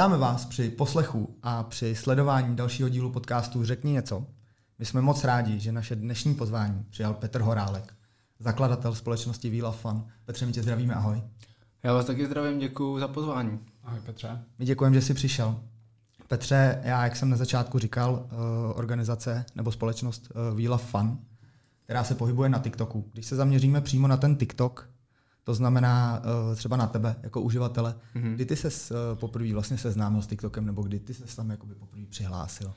Vítáme vás při poslechu a při sledování dalšího dílu podcastu Řekni něco. My jsme moc rádi, že naše dnešní pozvání přijal Petr Horálek, zakladatel společnosti of Fun. Petře, my tě zdravíme, ahoj. Já vás taky zdravím, děkuji za pozvání. Ahoj Petře. My děkujeme, že jsi přišel. Petře, já, jak jsem na začátku říkal, eh, organizace nebo společnost eh, of Fun, která se pohybuje na TikToku. Když se zaměříme přímo na ten TikTok, to znamená uh, třeba na tebe jako uživatele. Mm-hmm. Kdy ty se uh, poprvé vlastně seznámil s TikTokem, nebo kdy ty se tam jakoby poprvé přihlásil?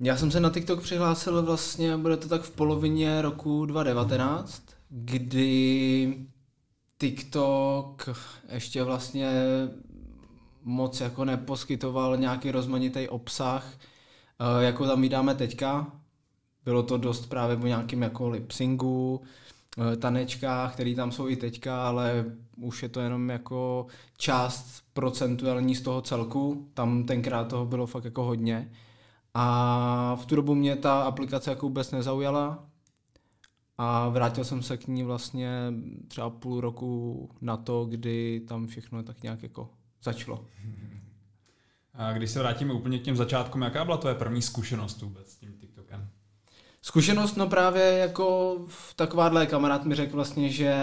Já jsem se na TikTok přihlásil vlastně, bude to tak v polovině roku 2019, kdy TikTok ještě vlastně moc jako neposkytoval nějaký rozmanitý obsah, uh, jako tam vydáme teďka. Bylo to dost právě o nějakým jako lipsingu, Eh, tanečkách, které tam jsou i teďka, ale už je to jenom jako část procentuální z toho celku. Tam tenkrát toho bylo fakt jako hodně. A v tu dobu mě ta aplikace jako vůbec nezaujala a vrátil jsem se k ní vlastně třeba půl roku na to, kdy tam všechno tak nějak jako začalo. A když se vrátíme úplně k těm začátkům, jaká byla tvoje první zkušenost vůbec s tím? Zkušenost, no právě jako takováhle kamarád mi řekl vlastně, že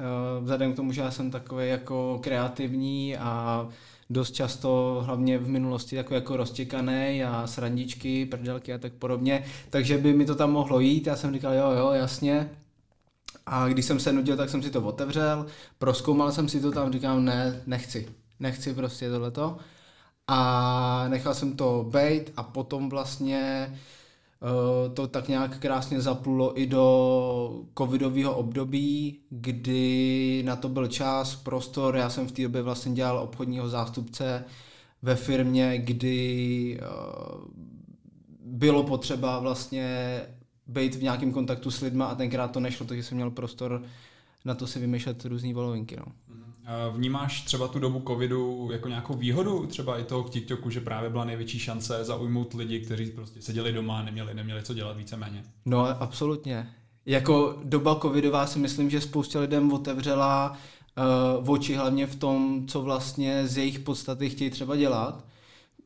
uh, vzhledem k tomu, že já jsem takový jako kreativní a dost často, hlavně v minulosti, takový jako roztěkaný a srandičky, prdelky a tak podobně, takže by mi to tam mohlo jít. Já jsem říkal, jo, jo, jasně. A když jsem se nudil, tak jsem si to otevřel, proskoumal jsem si to tam, říkám, ne, nechci, nechci prostě tohleto. A nechal jsem to bejt a potom vlastně Eh, to tak nějak krásně zaplulo i do covidového období, kdy na to byl čas, prostor. Já jsem v té době vlastně dělal obchodního zástupce ve firmě, kdy eh, bylo potřeba vlastně být v nějakém kontaktu s lidma a tenkrát to nešlo, takže jsem měl prostor na to si vymýšlet různé volovinky. No. Vnímáš třeba tu dobu covidu jako nějakou výhodu třeba i toho k TikToku, že právě byla největší šance zaujmout lidi, kteří prostě seděli doma, neměli, neměli co dělat víceméně? No, absolutně. Jako doba covidová si myslím, že spoustě lidem otevřela uh, oči hlavně v tom, co vlastně z jejich podstaty chtějí třeba dělat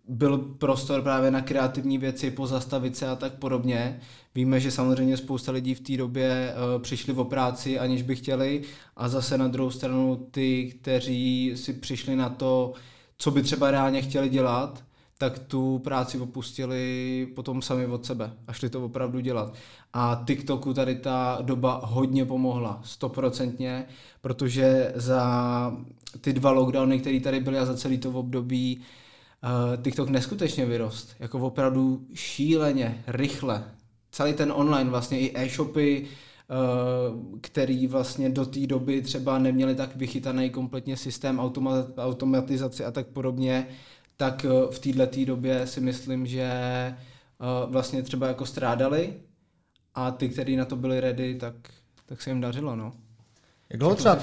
byl prostor právě na kreativní věci, pozastavit se a tak podobně. Víme, že samozřejmě spousta lidí v té době uh, přišli o práci, aniž by chtěli a zase na druhou stranu ty, kteří si přišli na to, co by třeba reálně chtěli dělat, tak tu práci opustili potom sami od sebe a šli to opravdu dělat. A TikToku tady ta doba hodně pomohla, stoprocentně, protože za ty dva lockdowny, které tady byly a za celý to období uh, TikTok neskutečně vyrost. Jako opravdu šíleně, rychle. Celý ten online, vlastně i e-shopy, uh, který vlastně do té doby třeba neměli tak vychytaný kompletně systém automatizace a tak podobně, tak uh, v této době si myslím, že uh, vlastně třeba jako strádali a ty, kteří na to byli ready, tak, tak se jim dařilo, no. Jak dlouho, třeba,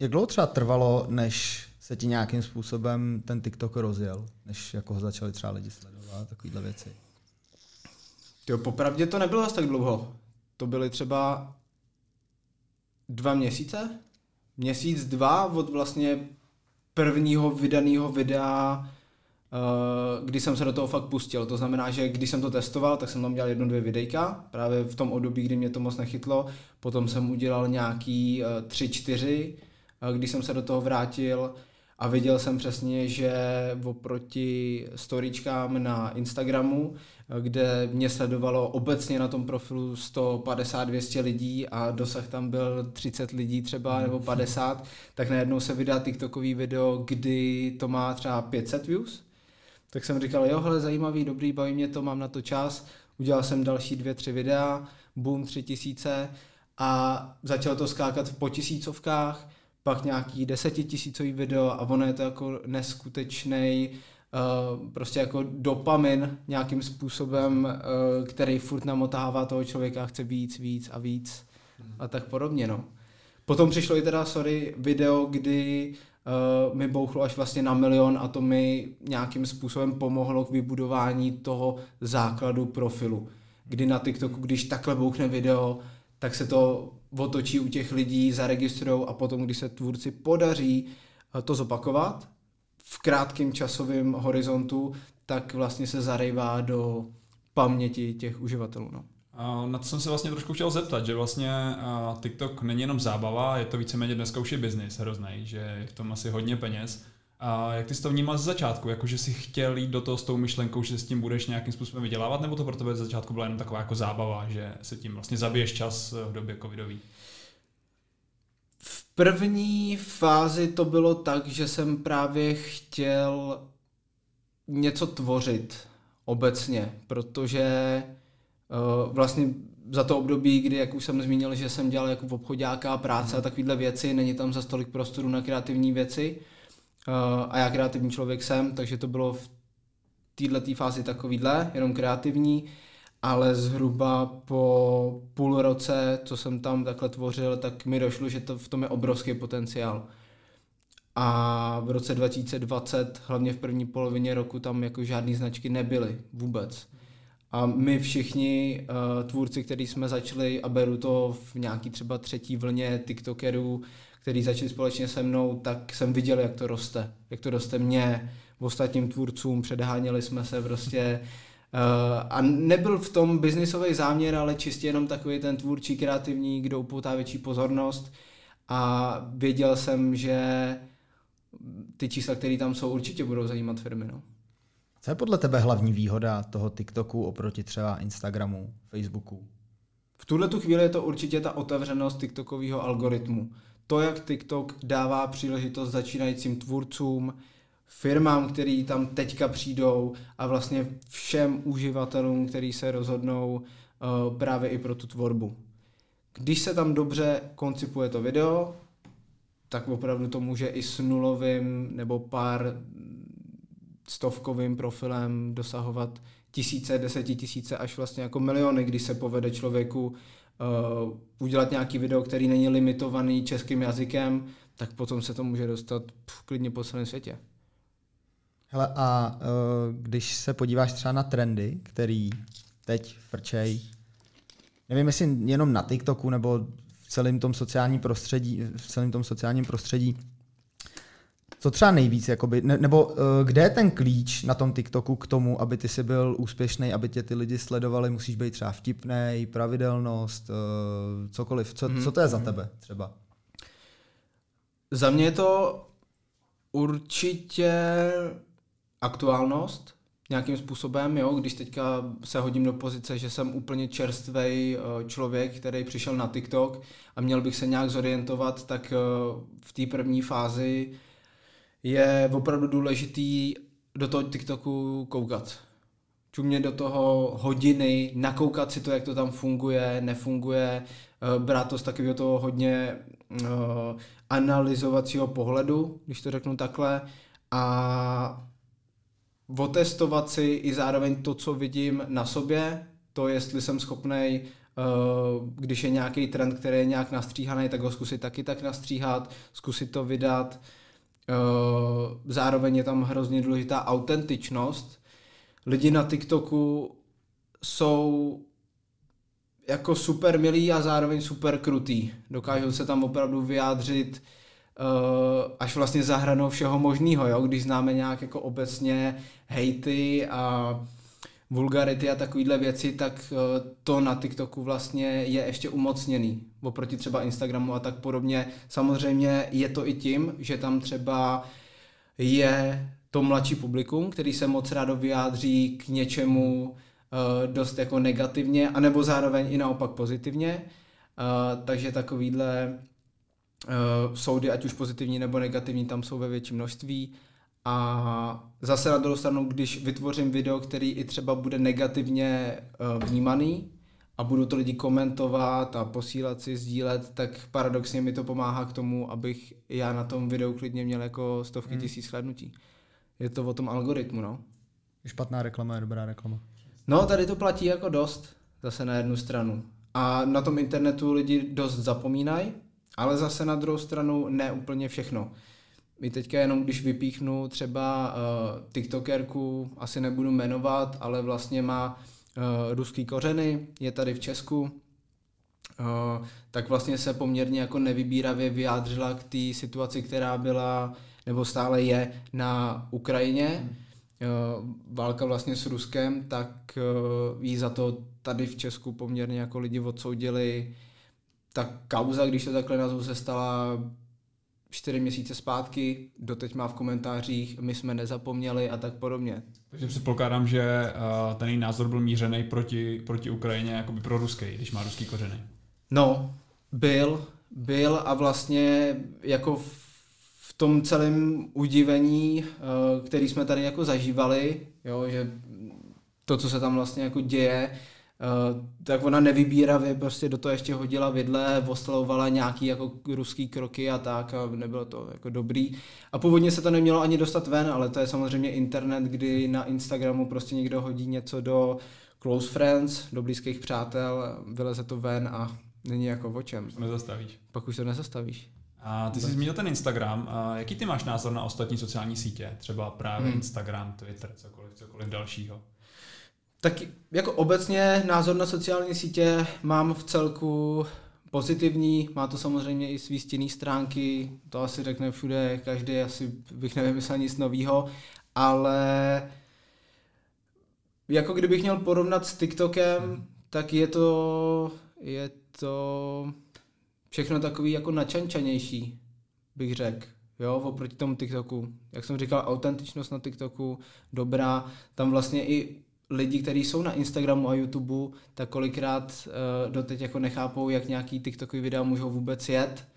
jak dlouho třeba trvalo, než se ti nějakým způsobem ten TikTok rozjel, než jako ho začali třeba lidi sledovat, takovýhle věci? Jo, popravdě to nebylo zase tak dlouho. To byly třeba dva měsíce? Měsíc, dva od vlastně prvního vydaného videa, eh, kdy jsem se do toho fakt pustil. To znamená, že když jsem to testoval, tak jsem tam dělal jedno, dvě videjka, právě v tom období, kdy mě to moc nechytlo. Potom jsem udělal nějaký eh, tři, čtyři, eh, když jsem se do toho vrátil a viděl jsem přesně, že oproti storičkám na Instagramu, kde mě sledovalo obecně na tom profilu 150-200 lidí a dosah tam byl 30 lidí třeba nebo 50, tak najednou se vydá TikTokový video, kdy to má třeba 500 views. Tak jsem říkal, jo, hele, zajímavý, dobrý, baví mě to, mám na to čas. Udělal jsem další dvě, tři videa, boom, tři tisíce a začalo to skákat po tisícovkách pak nějaký desetitisícový video a ono je to jako neskutečný uh, prostě jako dopamin nějakým způsobem, uh, který furt namotává toho člověka, chce víc, víc a víc a tak podobně, no. Potom přišlo i teda, sorry, video, kdy uh, mi bouchlo až vlastně na milion a to mi nějakým způsobem pomohlo k vybudování toho základu profilu. Kdy na TikToku, když takhle bouchne video, tak se to otočí u těch lidí, zaregistrují a potom, když se tvůrci podaří eh, to zopakovat v krátkém časovém horizontu, tak vlastně se zarejvá do paměti těch uživatelů. No. Na to jsem se vlastně trošku chtěl zeptat, že vlastně TikTok není jenom zábava, je to víceméně dneska už je biznis hrozný, že je v tom asi hodně peněz. A jak ty jsi to vnímal z začátku? Jako, že jsi chtěl jít do toho s tou myšlenkou, že s tím budeš nějakým způsobem vydělávat, nebo to pro tebe z začátku byla jenom taková jako zábava, že se tím vlastně zabiješ čas v době covidový? V první fázi to bylo tak, že jsem právě chtěl něco tvořit obecně, protože uh, vlastně za to období, kdy, jak už jsem zmínil, že jsem dělal jako v obchodáka práce a takovéhle věci, není tam za tolik prostoru na kreativní věci, Eh, a já kreativní člověk jsem, takže to bylo v této fázi takovýhle, jenom kreativní, ale zhruba po půl roce, co jsem tam takhle tvořil, tak mi došlo, že to v tom je obrovský potenciál. A v roce 2020, hlavně v první polovině roku, tam jako žádné značky nebyly vůbec. A my všichni uh, tvůrci, kteří jsme začali, a beru to v nějaký třeba třetí vlně TikTokerů, který začali společně se mnou, tak jsem viděl, jak to roste. Jak to roste mě, v ostatním tvůrcům, předháněli jsme se prostě. Uh, a nebyl v tom biznisový záměr, ale čistě jenom takový ten tvůrčí, kreativní, kdo upoutá větší pozornost. A věděl jsem, že ty čísla, které tam jsou, určitě budou zajímat firmy. No. Co je podle tebe hlavní výhoda toho TikToku oproti třeba Instagramu, Facebooku? V tuhle tu chvíli je to určitě ta otevřenost TikTokového algoritmu to, jak TikTok dává příležitost začínajícím tvůrcům, firmám, který tam teďka přijdou a vlastně všem uživatelům, který se rozhodnou uh, právě i pro tu tvorbu. Když se tam dobře koncipuje to video, tak opravdu to může i s nulovým nebo pár stovkovým profilem dosahovat tisíce, desetitisíce až vlastně jako miliony, když se povede člověku uh, udělat nějaký video, který není limitovaný českým jazykem, tak potom se to může dostat pff, klidně po celém světě. Hele, a uh, když se podíváš třeba na trendy, který teď frčej, nevím, jestli jenom na TikToku nebo v celém tom sociálním prostředí, v celém tom sociálním prostředí, co třeba nejvíc, jakoby, ne, nebo uh, kde je ten klíč na tom TikToku k tomu, aby ty si byl úspěšný, aby tě ty lidi sledovali, musíš být třeba vtipný, pravidelnost, uh, cokoliv. Co, hmm. co to je za mhm. tebe třeba? Za mě je to určitě aktuálnost nějakým způsobem, jo, když teďka se hodím do pozice, že jsem úplně čerstvý eh, člověk, který přišel na TikTok a měl bych se nějak zorientovat, tak v té první fázi je opravdu důležitý do toho TikToku koukat. Čumě do toho hodiny, nakoukat si to, jak to tam funguje, nefunguje, eh, brát to z takového toho hodně uh, analyzovacího pohledu, když to řeknu takhle, a otestovat si i zároveň to, co vidím na sobě, to, jestli jsem schopný, uh, když je nějaký trend, který je nějak nastříhaný, tak ho zkusit taky tak nastříhat, zkusit to vydat, Eh, zároveň je tam hrozně důležitá autentičnost. Lidi na TikToku jsou jako super milí a zároveň super krutý. Dokážou se tam opravdu vyjádřit uh, až vlastně za hranou všeho možného, jo? když známe nějak jako obecně hejty a vulgarity a takovéhle věci, tak eh, to na TikToku vlastně je ještě umocněný oproti třeba Instagramu a tak podobně. Samozřejmě je to i tím, že tam třeba je to mladší publikum, který se moc rádo vyjádří k něčemu uh, dost jako negativně, anebo zároveň i naopak pozitivně. Uh, takže takovýhle soudy, ať už pozitivní nebo negativní, tam jsou ve větším množství. A zase na druhou stranu, když vytvořím video, který i třeba bude negativně uh, vnímaný a budu to lidi komentovat a posílat si, sdílet, tak paradoxně mi to pomáhá k tomu, abych já na tom videu klidně měl jako stovky hmm. tisíc shlednutí. Je to o tom algoritmu, no. Špatná reklama je dobrá reklama. No, tady to platí jako dost, zase na jednu stranu. A na tom internetu lidi dost zapomínají, ale zase na druhou stranu ne úplně všechno. My teďka jenom, když vypíchnu třeba uh, TikTokerku, asi nebudu jmenovat, ale vlastně má uh, ruský kořeny, je tady v Česku, uh, tak vlastně se poměrně jako nevybíravě vyjádřila k té situaci, která byla nebo stále je na Ukrajině, hmm. válka vlastně s Ruskem, tak jí za to tady v Česku poměrně jako lidi odsoudili. Ta kauza, když to takhle nazvu, se stala čtyři měsíce zpátky, doteď má v komentářích, my jsme nezapomněli a tak podobně. Takže předpokládám, že ten její názor byl mířený proti, proti Ukrajině jakoby pro ruský, když má ruský kořeny. No, byl, byl a vlastně jako v tom celém udivení, eh, který jsme tady jako zažívali, jo, že to, co se tam vlastně jako děje, tak ona nevybíravě prostě do toho ještě hodila vidle, oslavovala nějaký jako ruský kroky a tak a nebylo to jako dobrý. A původně se to nemělo ani dostat ven, ale to je samozřejmě internet, kdy na Instagramu prostě někdo hodí něco do close friends, do blízkých přátel, vyleze to ven a není jako o čem. To nezastavíš. Pak už to nezastavíš. A ty jsi zmínil ten Instagram. A jaký ty máš názor na ostatní sociální sítě? Třeba právě hmm. Instagram, Twitter, cokoliv, cokoliv dalšího? Tak jako obecně názor na sociální sítě mám v celku pozitivní, má to samozřejmě i svý stěný stránky, to asi řekne všude každý, asi bych nevymyslel nic nového, ale jako kdybych měl porovnat s TikTokem, hmm. tak je to, je to všechno takový jako načančanější, bych řekl. Jo, oproti tomu TikToku. Jak jsem říkal, autentičnost na TikToku dobrá. Tam vlastně i lidi, kteří jsou na Instagramu a YouTube, tak kolikrát uh, doteď jako nechápou, jak nějaký TikTokový videa můžou vůbec jet.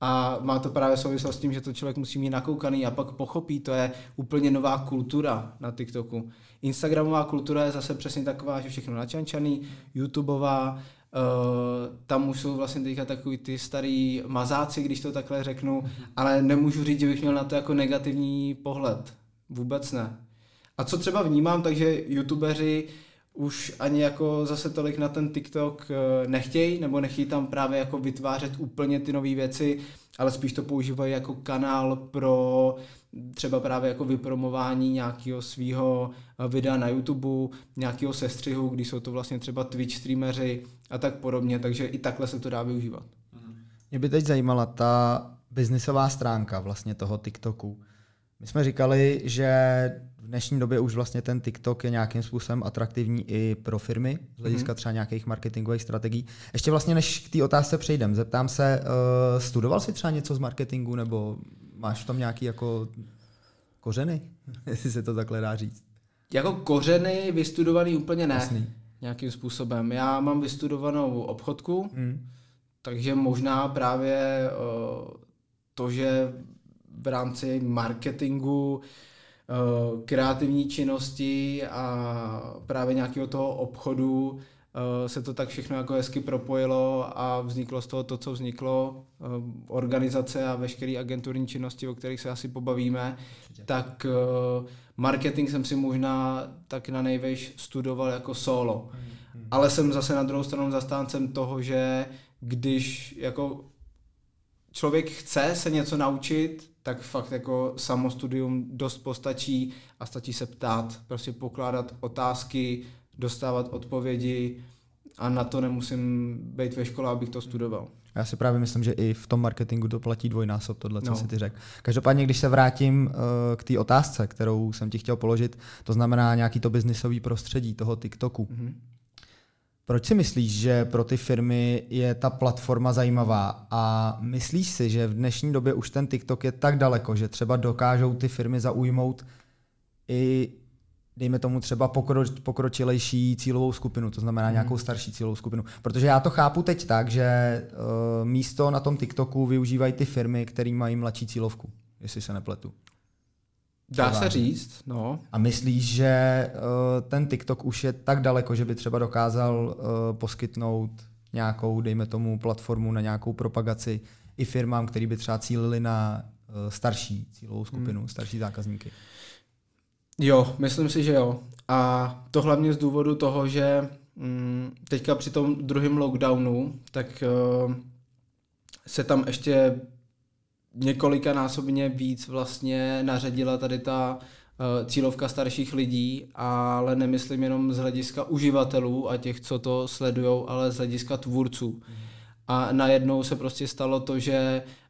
A má to právě souvislost s tím, že to člověk musí mít nakoukaný a pak pochopí, to je úplně nová kultura na TikToku. Instagramová kultura je zase přesně taková, že všechno načančaný, YouTubeová, uh, tam už jsou vlastně teďka takový ty starý mazáci, když to takhle řeknu, mhm. ale nemůžu říct, že bych měl na to jako negativní pohled. Vůbec ne. A co třeba vnímám, takže youtubeři už ani jako zase tolik na ten TikTok eh, nechtějí, nebo nechtějí tam právě jako vytvářet úplně ty nové věci, ale spíš to používají jako kanál pro třeba právě jako vypromování nějakého svého eh, videa na YouTube, nějakého sestřihu, když jsou to vlastně třeba Twitch streameři a tak podobně, takže i takhle se to dá využívat. Mě by teď zajímala ta biznisová stránka vlastně toho TikToku. My jsme říkali, že v dnešní době už vlastně ten TikTok je nějakým způsobem atraktivní i pro firmy, z hlediska mhm. třeba nějakých marketingových strategií. Ještě vlastně než k té otázce přejdem, zeptám se, uh, studoval jsi třeba něco z marketingu nebo máš v tom nějaký jako kořeny, jestli se to takhle dá říct? Jako kořeny vystudovaný úplně ne. Jasný. Nějakým způsobem. Já mám vystudovanou obchodku, hmm. takže možná právě uh, to, že v rámci marketingu Eh, kreativní činnosti a právě nějakého toho obchodu eh, se to tak všechno jako hezky propojilo a vzniklo z toho to, co vzniklo, eh, organizace a veškeré agenturní činnosti, o kterých se asi pobavíme, tak marketing jsem si možná tak na nejvejš studoval jako solo. Hmm, hmm. Ale jsem zase na druhou stranu zastáncem toho, že když jako člověk chce se něco naučit, tak fakt jako samostudium dost postačí a stačí se ptát, prostě pokládat otázky, dostávat odpovědi a na to nemusím být ve škole, abych to studoval. Já si právě myslím, že i v tom marketingu to platí dvojnásob, tohle, co no. si ty řekl. Každopádně, když se vrátím uh, k té otázce, kterou jsem ti chtěl položit, to znamená nějaký to biznisový prostředí toho TikToku. Mm-hmm. Proč si myslíš, že pro ty firmy je ta platforma zajímavá a myslíš si, že v dnešní době už ten TikTok je tak daleko, že třeba dokážou ty firmy zaujmout i dejme tomu třeba pokroč, pokročilejší cílovou skupinu, to znamená hmm. nějakou starší cílovou skupinu. Protože já to chápu teď tak, že uh, místo na tom TikToku využívají ty firmy, které mají mladší cílovku, jestli se nepletu. Dá se říct, no. A myslíš, že uh, ten TikTok už je tak daleko, že by třeba dokázal uh, poskytnout nějakou, dejme tomu, platformu na nějakou propagaci i firmám, které by třeba cílili na uh, starší cílovou skupinu, hmm. starší zákazníky? Jo, myslím si, že jo. A to hlavně z důvodu toho, že mm, teďka při tom druhém lockdownu, tak uh, se tam ještě několikanásobně víc vlastně naředila tady ta uh, cílovka starších lidí, ale nemyslím jenom z hlediska uživatelů a těch, co to sledují, ale z hlediska tvůrců. Mm. A najednou se prostě stalo to, že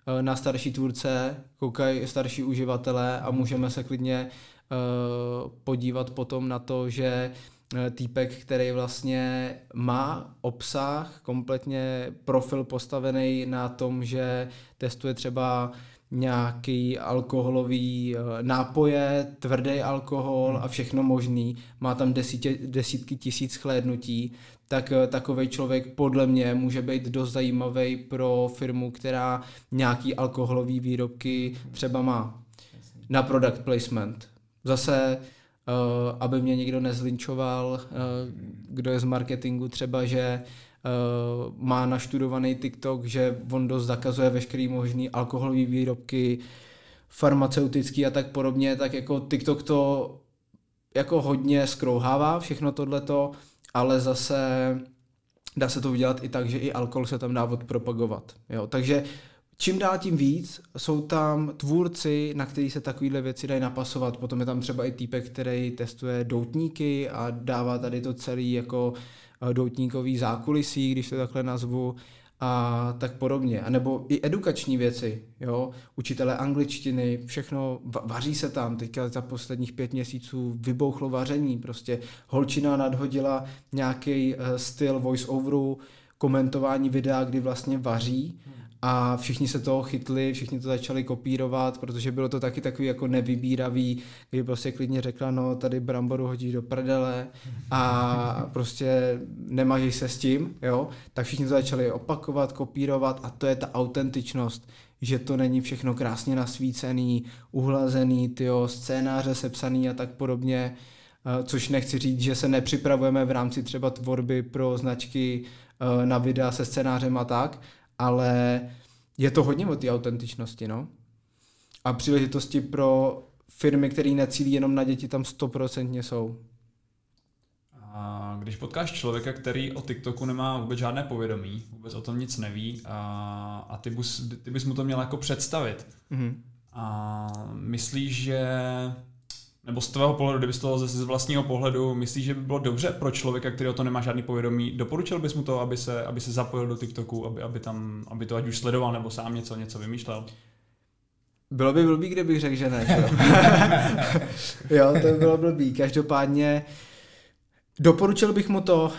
eh, na starší tvůrce, koukají starší uživatelé a můžeme se klidně uh, podívat potom na to, že týpek, který vlastně má obsah, kompletně profil postavený na tom, že testuje třeba nějaký alkoholový nápoje, tvrdý alkohol a všechno možný, má tam desítě, desítky tisíc chlédnutí, tak eh, takový člověk podle mě může být dost zajímavý pro firmu, která nějaký alkoholový výrobky třeba má. Na product placement. Zase, aby mě někdo nezlinčoval, uh, kdo je z marketingu třeba, že uh, má naštudovaný TikTok, že on dost zakazuje veškerý možný alkoholový výrobky, farmaceutický a tak podobně, tak jako TikTok to jako hodně skrouhává všechno tohleto, ale zase dá se to udělat i tak, že i alkohol se tam dá odpropagovat. Jo? Takže čím dál tím víc jsou tam tvůrci, na který se takovéhle věci dají napasovat. Potom je tam třeba i týpek, který testuje doutníky a dává tady to celý jako eh, doutníkový zákulisí, když to takhle nazvu a tak podobně. A nebo i edukační věci, jo, učitele angličtiny, všechno, vaří se tam, teďka za posledních pět měsíců vybouchlo vaření, prostě holčina nadhodila nějaký uh, styl voice-overu, komentování videa, kdy vlastně vaří a všichni se toho chytli, všichni to začali kopírovat, protože bylo to taky takový jako nevybíravý, kdy prostě klidně řekla, no tady bramboru hodíš do prdele a prostě nemážej se s tím, jo, tak všichni to začali opakovat, kopírovat a to je ta autentičnost, že to není všechno krásně nasvícený, uhlazený, tyjo, scénáře sepsaný a tak podobně, eh, což nechci říct, že se nepřipravujeme v rámci třeba tvorby pro značky eh, na videa se scénářem a tak, ale je to hodně o té autentičnosti, no. A příležitosti pro firmy, které necílí jenom na děti, tam stoprocentně jsou. A když potkáš člověka, který o TikToku nemá vůbec žádné povědomí, vůbec o tom nic neví a, a ty, bys, ty bys mu to měl jako představit. Mm-hmm. A myslíš, že nebo z tvého pohledu, kdybys to z vlastního pohledu, myslíš, že by bylo dobře pro člověka, který o to nemá žádný povědomí, doporučil bys mu to, aby se, aby se zapojil do TikToku, aby, aby, tam, aby to ať už sledoval, nebo sám něco, něco vymýšlel? Bylo by blbý, kdybych řekl, že ne. jo, to by bylo blbý. Každopádně doporučil bych mu to,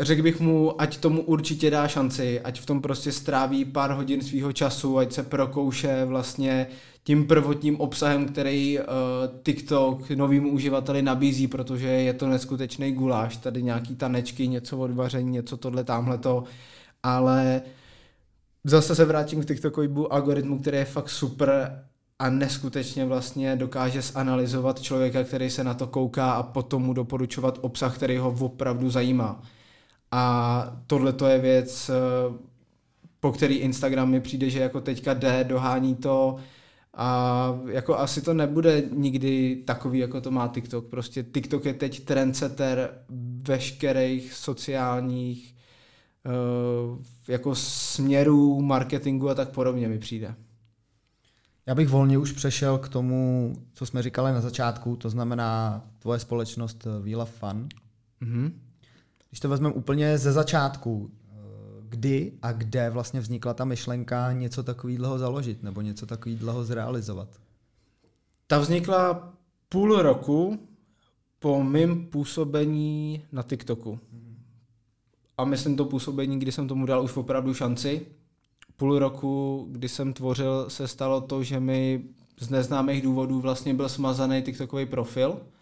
řekl bych mu, ať tomu určitě dá šanci, ať v tom prostě stráví pár hodin svého času, ať se prokouše vlastně tím prvotním obsahem, který uh, TikTok novým uživateli nabízí, protože je to neskutečný guláš, tady nějaký tanečky, něco od vaření, něco tohle, tamhle to, ale zase se vrátím k TikTokovému algoritmu, který je fakt super a neskutečně vlastně dokáže zanalizovat člověka, který se na to kouká a potom mu doporučovat obsah, který ho opravdu zajímá. A tohle to je věc, eh, po který Instagram mi přijde, že jako teďka jde, dohání to a jako asi to nebude nikdy takový, jako to má TikTok. Prostě TikTok je teď trendsetter veškerých sociálních uh, jako směrů, marketingu a tak podobně mi přijde. Já bych volně už přešel k tomu, co jsme říkali na začátku, to znamená tvoje společnost Wheel of Fun. Mm-hmm. Když to vezmeme úplně ze začátku, eh, kdy a kde vlastně vznikla ta myšlenka něco takového založit nebo něco takového zrealizovat? Ta vznikla půl roku po mém působení na TikToku. A myslím to působení, kdy jsem tomu dal už opravdu šanci. Půl roku, kdy jsem tvořil, se stalo to, že mi z neznámých důvodů vlastně byl smazaný TikTokový profil –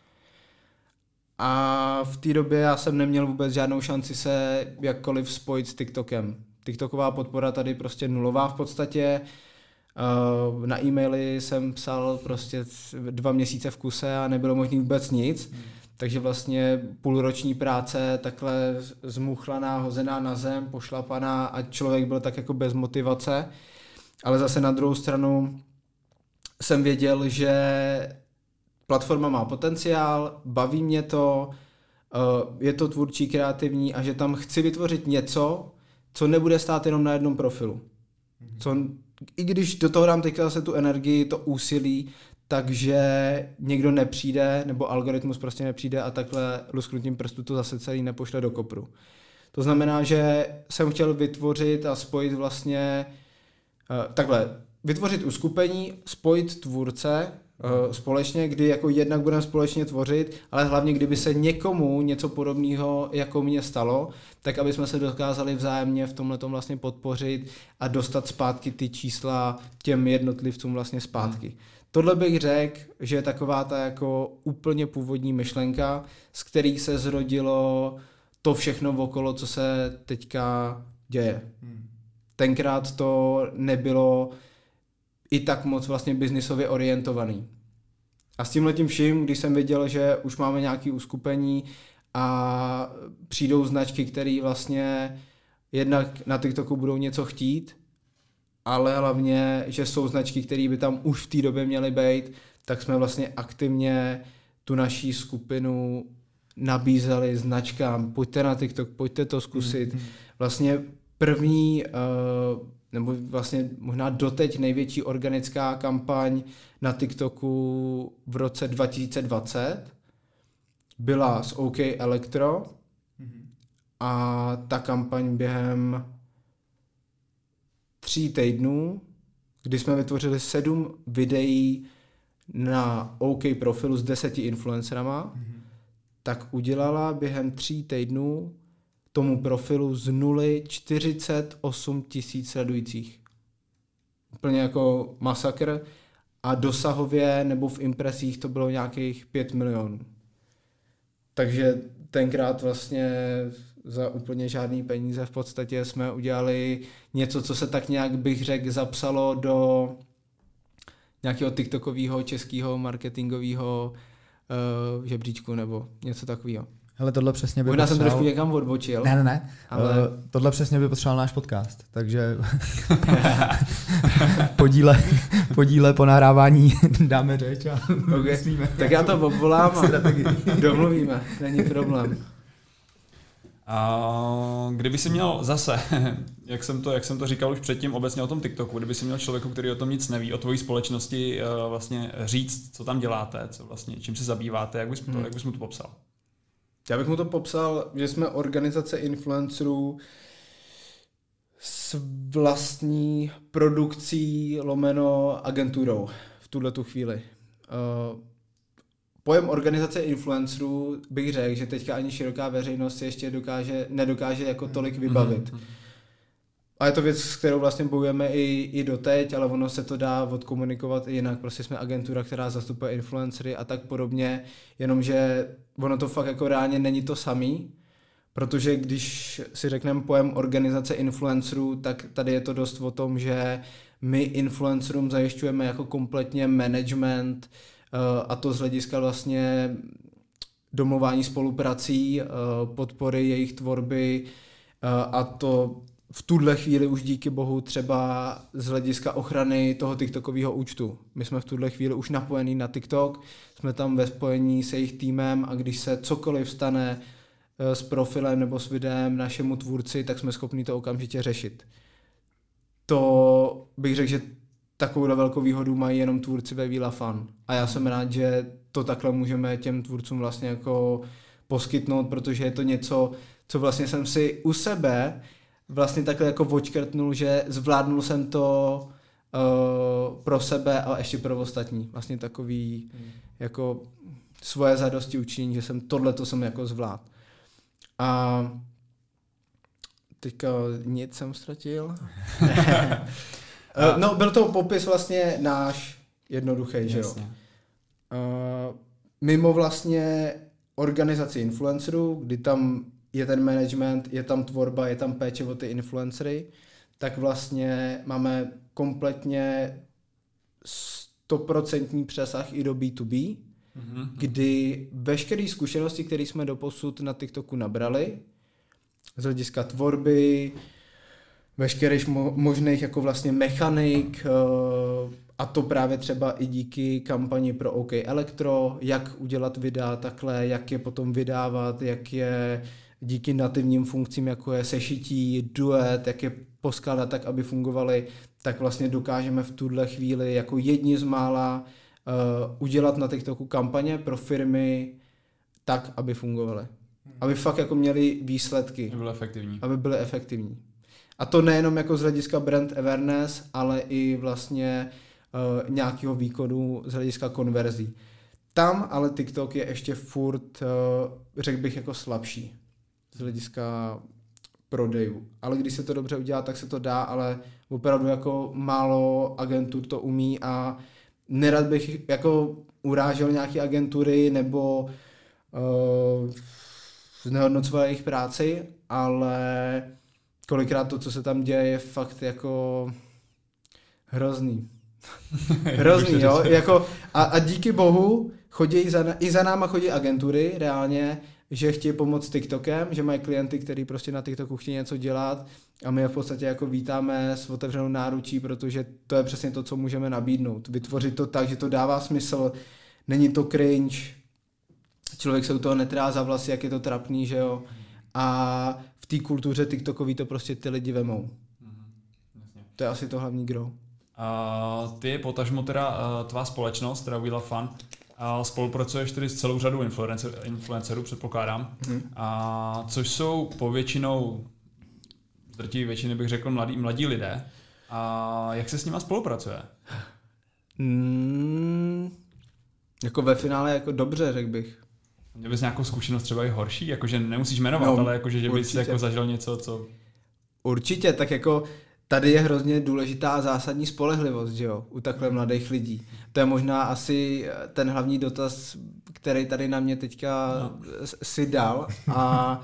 a v té době já jsem neměl vůbec žádnou šanci se jakkoliv spojit s TikTokem. TikToková podpora tady prostě nulová v podstatě. Eh, na e-maily jsem psal prostě dva měsíce v kuse a nebylo možné vůbec nic. Hmm. Takže vlastně půlroční práce takhle zmuchlaná, hozená na zem, pošlapaná a člověk byl tak jako bez motivace. Ale zase na druhou stranu jsem věděl, že platforma má potenciál, baví mě to, eh, je to tvůrčí, kreativní a že tam chci vytvořit něco, co nebude stát jenom na jednom profilu. Co, I když do toho dám teďka zase tu energii, to úsilí, takže někdo nepřijde, nebo algoritmus prostě nepřijde a takhle lusknutím prstu to zase celý nepošle do kopru. To znamená, že jsem chtěl vytvořit a spojit vlastně takhle, vytvořit uskupení, spojit tvůrce společně, kdy jako jednak budeme společně tvořit, ale hlavně kdyby se někomu něco podobného jako mě stalo, tak aby jsme se dokázali vzájemně v tomhle vlastně podpořit a dostat zpátky ty čísla těm jednotlivcům vlastně zpátky. Hmm. Tohle bych řekl, že je taková ta jako úplně původní myšlenka, z který se zrodilo to všechno okolo, co se teďka děje. Hmm. Tenkrát to nebylo i tak moc vlastně biznisově orientovaný. A s tím letím vším, když jsem viděl, že už máme nějaké uskupení a přijdou značky, které vlastně jednak na TikToku budou něco chtít, ale hlavně, že jsou značky, které by tam už v té době měly být, tak jsme vlastně aktivně tu naší skupinu nabízeli značkám, pojďte na TikTok, pojďte to zkusit. Mm-hmm. Vlastně první uh, nebo vlastně možná doteď největší organická kampaň na TikToku v roce 2020 byla s OK Electro mm-hmm. a ta kampaň během tří týdnů, kdy jsme vytvořili sedm videí na OK profilu s deseti influencerama, mm-hmm. tak udělala během tří týdnů tomu profilu z nuly 48 tisíc sledujících. Úplně jako masakr a dosahově nebo v impresích to bylo nějakých 5 milionů. Takže tenkrát vlastně za úplně žádný peníze v podstatě jsme udělali něco, co se tak nějak bych řekl zapsalo do nějakého TikTokového českého marketingového uh, žebříčku nebo něco takového. Hele, tohle přesně by Možná potřeboval... jsem trošku někam odbočil. Ne, ne, ne. Ale... Uh, tohle přesně by potřeboval náš podcast, takže podíle, podíle po nahrávání dáme řeč a okay. Tak já to obvolám a domluvíme, není problém. A kdyby si měl zase, jak jsem, to, jak jsem to říkal už předtím obecně o tom TikToku, kdyby si měl člověku, který o tom nic neví, o tvojí společnosti eh, vlastně říct, co tam děláte, co vlastně, čím se zabýváte, jak bys, to, hmm. jak bys mu to popsal? Já bych mu to popsal, že jsme organizace influencerů s vlastní produkcí lomeno agenturou v tuhle tu chvíli. Uh, pojem organizace influencerů bych řekl, že teďka ani široká veřejnost si ještě dokáže, nedokáže jako tolik vybavit. Mm-hmm. A je to věc, s kterou vlastně bojujeme i, i doteď, ale ono se to dá odkomunikovat i jinak. Prostě jsme agentura, která zastupuje influencery a tak podobně, jenomže ono to fakt jako reálně není to samý, protože když si řekneme pojem organizace influencerů, tak tady je to dost o tom, že my influencerům zajišťujeme jako kompletně management eh, a to z hlediska vlastně domluvání spoluprací, eh, podpory jejich tvorby eh, a to v tuhle chvíli už díky bohu třeba z hlediska ochrany toho TikTokového účtu. My jsme v tuhle chvíli už napojení na TikTok, jsme tam ve spojení se jejich týmem a když se cokoliv stane eh, s profilem nebo s videem našemu tvůrci, tak jsme schopni to okamžitě řešit. To bych řekl, že takovou velkou výhodu mají jenom tvůrci ve Vila Fan. A já jsem rád, že to takhle můžeme těm tvůrcům vlastně jako poskytnout, protože je to něco, co vlastně jsem si u sebe vlastně takhle jako očkrtnul, že zvládnul jsem to uh, pro sebe a ještě pro ostatní. Vlastně takový hmm. jako svoje zadosti učinění, že jsem tohle to jsem jako zvlád. A teďka nic jsem ztratil. no, byl to popis vlastně náš jednoduchý, že jo. Uh, mimo vlastně organizaci influencerů, kdy tam je ten management, je tam tvorba, je tam péče o ty influencery, tak vlastně máme kompletně stoprocentní přesah i do B2B, mm-hmm. kdy veškeré zkušenosti, které jsme doposud na TikToku nabrali, z hlediska tvorby, veškerých mo- možných jako vlastně mechanik, uh, a to právě třeba i díky kampani pro OK Electro, jak udělat videa takhle, jak je potom vydávat, jak je díky nativním funkcím, jako je sešití, duet, jak je poskládat tak, aby fungovaly, tak vlastně dokážeme v tuhle chvíli jako jedni z mála uh, udělat na TikToku kampaně pro firmy tak, aby fungovaly. Aby fakt jako měli výsledky. Aby byly efektivní. Aby byly efektivní. A to nejenom jako z hlediska brand awareness, ale i vlastně uh, nějakého výkonu z hlediska konverzí. Tam ale TikTok je ještě furt, uh, řekl bych, jako slabší z hlediska prodejů. Ale když se to dobře udělá, tak se to dá, ale opravdu jako málo agentur to umí a nerad bych jako urážel nějaké agentury nebo uh, znehodnocoval jejich práci, ale kolikrát to, co se tam děje, je fakt jako hrozný. hrozný, jo. Jako, a, a díky bohu chodí za, i za náma chodí agentury reálně, že chtějí pomoct TikTokem, že mají klienty, kteří prostě na TikToku chtějí něco dělat a my je v podstatě jako vítáme s otevřenou náručí, protože to je přesně to, co můžeme nabídnout. Vytvořit to tak, že to dává smysl, není to cringe, člověk se u toho netrá za vlasy, jak je to trapný, že jo. A v té kultuře TikTokový to prostě ty lidi vemou. To je asi to hlavní gro. A ty, potažmo teda tvá společnost, teda We Love Fun, a spolupracuješ tedy s celou řadou influencer, influencerů, předpokládám, hmm. a což jsou povětšinou, drtí většiny bych řekl, mladí, mladí lidé. A jak se s nima spolupracuje? Mm, jako ve finále jako dobře, řekl bych. Měl bys nějakou zkušenost třeba i horší? Jakože nemusíš jmenovat, no, ale jakože, že bys jako zažil něco, co... Určitě, tak jako tady je hrozně důležitá a zásadní spolehlivost, že jo, u takhle mladých lidí. To je možná asi ten hlavní dotaz, který tady na mě teďka no. si dal. A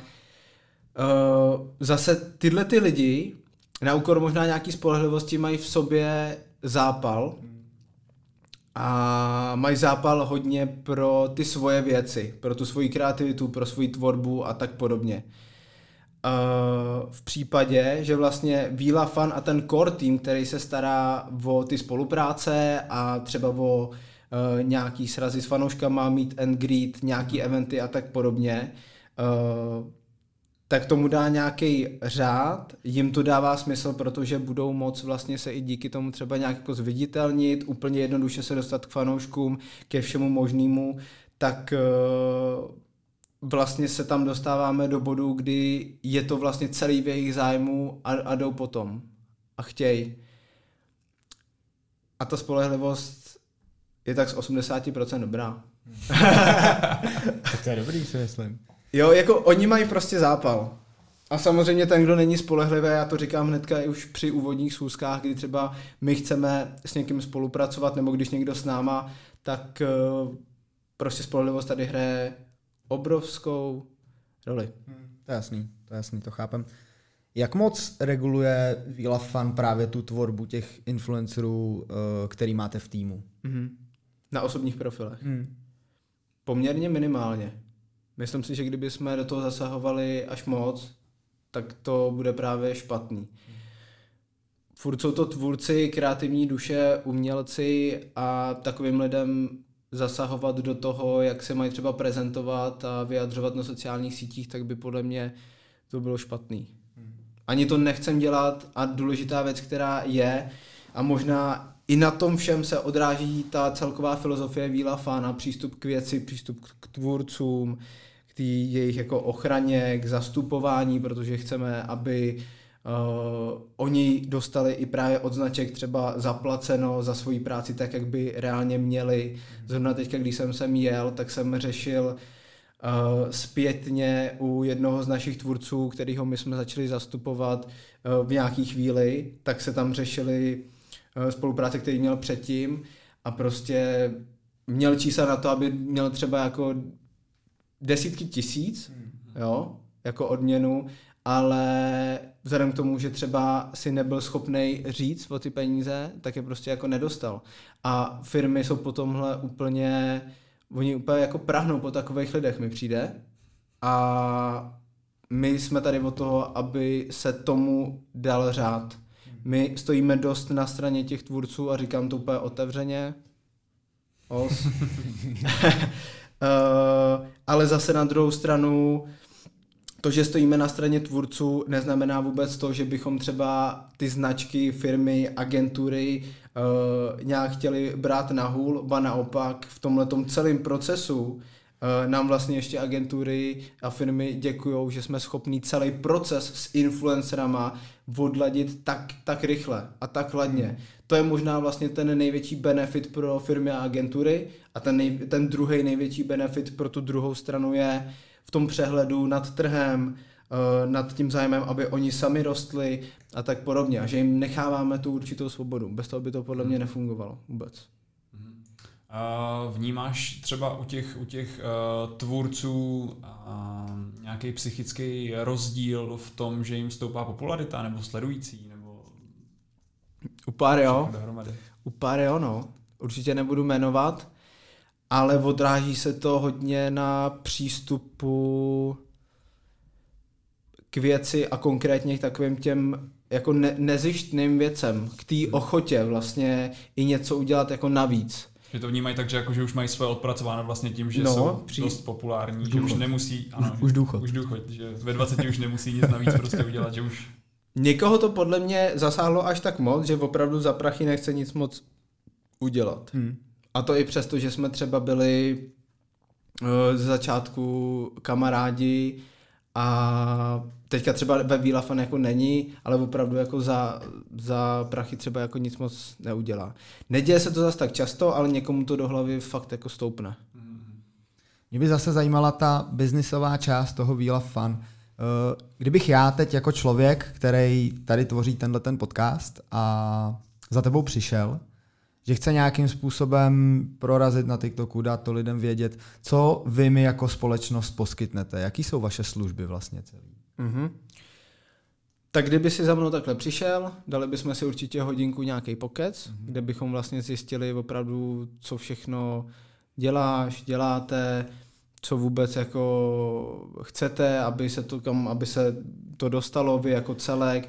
uh, zase tyhle ty lidi, na úkor možná nějaký spolehlivosti, mají v sobě zápal a mají zápal hodně pro ty svoje věci, pro tu svoji kreativitu, pro svoji tvorbu a tak podobně. Uh, v případě, že vlastně Víla Fan a ten core tým, který se stará o ty spolupráce a třeba o uh, nějaký srazy s fanouškama, meet and greet, nějaký eventy a tak podobně, uh, tak tomu dá nějaký řád, jim to dává smysl, protože budou moc vlastně se i díky tomu třeba nějak jako zviditelnit, úplně jednoduše se dostat k fanouškům, ke všemu možnému, tak uh, vlastně se tam dostáváme do bodu, kdy je to vlastně celý v jejich zájmu a, a jdou potom a chtějí. A ta spolehlivost je tak z 80% dobrá. to je dobrý, si myslím. Jo, jako oni mají prostě zápal. A samozřejmě ten, kdo není spolehlivý, já to říkám hnedka už při úvodních schůzkách, kdy třeba my chceme s někým spolupracovat, nebo když někdo s náma, tak uh, prostě spolehlivost tady hraje obrovskou roli. Hmm, to je jasný, to je jasný, to chápem. Jak moc reguluje Vila Fan právě tu tvorbu těch influencerů, eh, který máte v týmu? Mm-hmm. Na osobních profilech. Hmm. Poměrně minimálně. Myslím si, že kdyby jsme do toho zasahovali až moc, tak to bude právě špatný. Furt jsou to tvůrci, kreativní duše, umělci a takovým lidem zasahovat do toho, jak se mají třeba prezentovat a vyjadřovat na sociálních sítích, tak by podle mě to bylo špatný. Ani to nechcem dělat a důležitá věc, která je a možná i na tom všem se odráží ta celková filozofie Víla Fana, přístup k věci, přístup k tvůrcům, k jejich jako ochraně, k zastupování, protože chceme, aby Uh, oni dostali i právě odznaček třeba zaplaceno za svoji práci tak, jak by reálně měli. Zrovna teďka, když jsem sem jel, tak jsem řešil uh, zpětně u jednoho z našich tvůrců, kterýho my jsme začali zastupovat uh, v nějaký chvíli, tak se tam řešili uh, spolupráce, který měl předtím a prostě měl čísla na to, aby měl třeba jako desítky tisíc, hmm. jo, jako odměnu ale vzhledem k tomu, že třeba si nebyl schopný říct o ty peníze, tak je prostě jako nedostal. A firmy jsou po tomhle úplně, oni úplně jako prahnou po takových lidech mi přijde. A my jsme tady o toho, aby se tomu dal řád. My stojíme dost na straně těch tvůrců a říkám to úplně otevřeně. Os. uh, ale zase na druhou stranu to, že stojíme na straně tvůrců, neznamená vůbec to, že bychom třeba ty značky, firmy, agentury uh, nějak chtěli brát na hůl, ba naopak v tomhle celém procesu Eh, nám vlastně ještě agentury a firmy děkují, že jsme schopni celý proces s influencerama odladit tak, tak rychle a tak ladně. To je možná vlastně ten největší benefit pro firmy a agentury a ten, nej, ten druhý největší benefit pro tu druhou stranu je v tom přehledu nad trhem, eh, nad tím zájmem, aby oni sami rostli a tak podobně. A že jim necháváme tu určitou svobodu. Bez toho by to podle mě nefungovalo vůbec. Vnímáš třeba u těch, u těch uh, tvůrců uh, nějaký psychický rozdíl v tom, že jim stoupá popularita nebo sledující? Nebo u pár jo. U pár jo, no. Určitě nebudu jmenovat, ale odráží se to hodně na přístupu k věci a konkrétně k takovým těm jako ne- nezištným věcem, k té hmm. ochotě vlastně i něco udělat jako navíc. Že to vnímají tak, že, jako, že už mají svoje odpracováno vlastně tím, že no, jsou při... dost populární, už že už nemusí, ano, už, už důchod. Už důchod, že ve 20 už nemusí nic navíc prostě udělat, že už... Někoho to podle mě zasáhlo až tak moc, že opravdu za prachy nechce nic moc udělat. Hmm. A to i přesto, že jsme třeba byli uh, ze začátku kamarádi a teďka třeba ve Výlafan jako není, ale opravdu jako za, za prachy třeba jako nic moc neudělá. Neděje se to zase tak často, ale někomu to do hlavy fakt jako stoupne. Mě by zase zajímala ta biznisová část toho Wheel Fun. Eh, kdybych já teď jako člověk, který tady tvoří tenhle ten podcast a za tebou přišel, že chce nějakým způsobem prorazit na TikToku, dát to lidem vědět, co vy mi jako společnost poskytnete, jaký jsou vaše služby vlastně celý. Mm-hmm. Tak kdyby si za mnou takhle přišel, dali bychom si určitě hodinku nějaký pokec, mm-hmm. kde bychom vlastně zjistili opravdu, co všechno děláš, děláte, co vůbec jako chcete, aby se to, kam, aby se to dostalo vy jako celek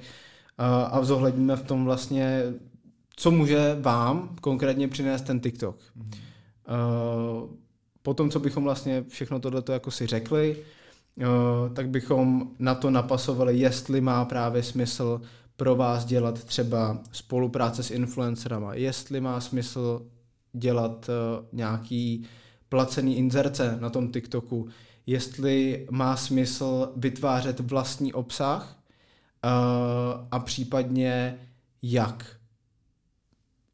a, a zohledníme v tom vlastně, co může vám konkrétně přinést ten TikTok. Mm-hmm. Uh, potom, co bychom vlastně všechno tohleto jako si řekli, tak bychom na to napasovali, jestli má právě smysl pro vás dělat třeba spolupráce s influencerama, jestli má smysl dělat uh, nějaký placený inzerce na tom TikToku, jestli má smysl vytvářet vlastní obsah uh, a případně jak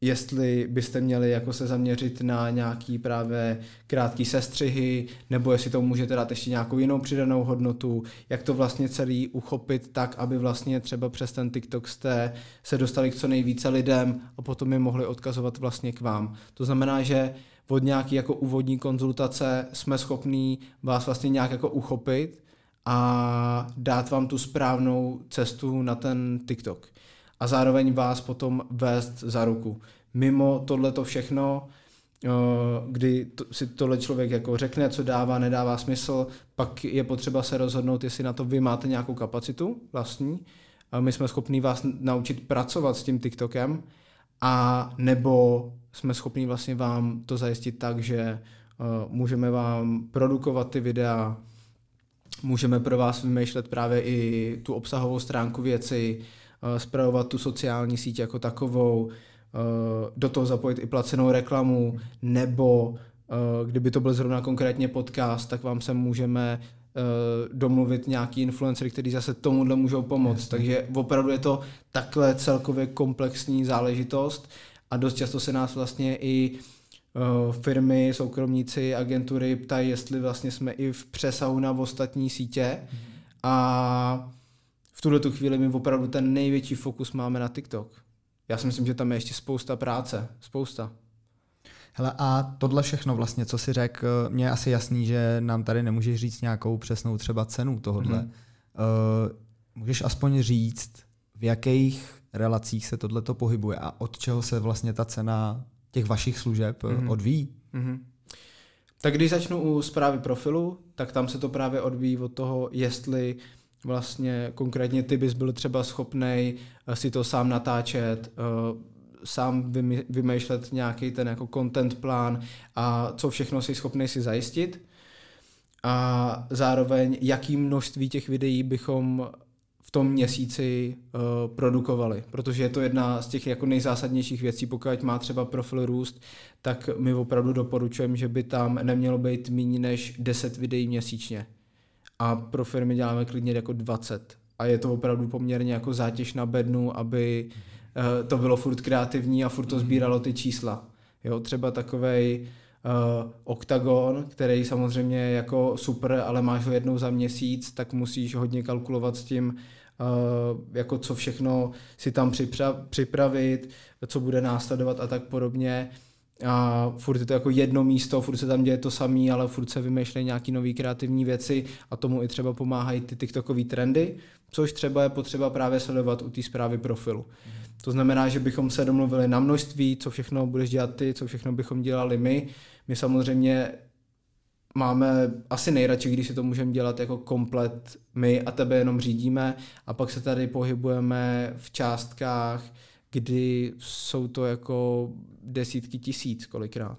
jestli byste měli jako se zaměřit na nějaký právě krátký sestřihy, nebo jestli to můžete dát ještě nějakou jinou přidanou hodnotu, jak to vlastně celý uchopit tak, aby vlastně třeba přes ten TikTok jste se dostali k co nejvíce lidem a potom je mohli odkazovat vlastně k vám. To znamená, že od nějaký jako úvodní konzultace jsme schopní vás vlastně nějak jako uchopit a dát vám tu správnou cestu na ten TikTok a zároveň vás potom vést za ruku. Mimo tohleto všechno, eh, kdy si tohle člověk jako řekne, co dává, nedává smysl, pak je potřeba se rozhodnout, jestli na to vy máte nějakou kapacitu vlastní. My jsme schopni vás naučit pracovat s tím TikTokem a nebo jsme schopni vlastně vám to zajistit tak, že uh, můžeme vám produkovat ty videa, můžeme pro vás vymýšlet právě i tu obsahovou stránku věci, zpravovat eh, tu sociální síť jako takovou, eh, do toho zapojit i placenou reklamu, nebo eh, kdyby to byl zrovna konkrétně podcast, tak vám se můžeme domluvit nějaký influencer, který zase tomuhle můžou pomoct. Jasně. Takže opravdu je to takhle celkově komplexní záležitost a dost často se nás vlastně i firmy, soukromníci, agentury ptají, jestli vlastně jsme i v přesahu na ostatní sítě. Mhm. A tuhle tu chvíli my opravdu ten největší fokus máme na TikTok. Já si myslím, že tam je ještě spousta práce, spousta. Hele, a tohle všechno vlastně, co si řekl, mě je asi jasný, že nám tady nemůžeš říct nějakou přesnou třeba cenu tohohle. Mm-hmm. Uh, můžeš aspoň říct, v jakých relacích se tohle pohybuje a od čeho se vlastně ta cena těch vašich služeb mm-hmm. odvíjí? Mm-hmm. Tak když začnu u zprávy profilu, tak tam se to právě odvíjí od toho, jestli vlastně konkrétně ty bys byl třeba schopný eh, si to sám natáčet, eh, sám vymýšlet nějaký ten jako content plán a co všechno si schopný si zajistit. A zároveň jaký množství těch videí bychom v tom měsíci uh, produkovali, protože je to jedna z těch jako nejzásadnějších věcí, pokud má třeba profil růst, tak my opravdu doporučujeme, že by tam nemělo být méně než 10 videí měsíčně. A pro firmy děláme klidně jako 20. A je to opravdu poměrně jako zátěž na bednu, aby uh, to bylo furt kreativní a furt to sbíralo ty čísla. Jo, třeba takovej uh, Octagon, který samozřejmě je jako super, ale máš ho jednou za měsíc, tak musíš hodně kalkulovat s tím, uh, jako co všechno si tam připra- připravit, co bude následovat a tak podobně. A furt je to jako jedno místo, furt se tam děje to samé, ale furt se vymýšlejí nějaké nové kreativní věci a tomu i třeba pomáhají ty TikTokové trendy, což třeba je potřeba právě sledovat u té zprávy profilu. Mm. To znamená, že bychom se domluvili na množství, co všechno budeš dělat ty, co všechno bychom dělali my. My samozřejmě máme asi nejradši, když si to můžeme dělat jako komplet my a tebe jenom řídíme a pak se tady pohybujeme v částkách, kdy jsou to jako desítky tisíc kolikrát.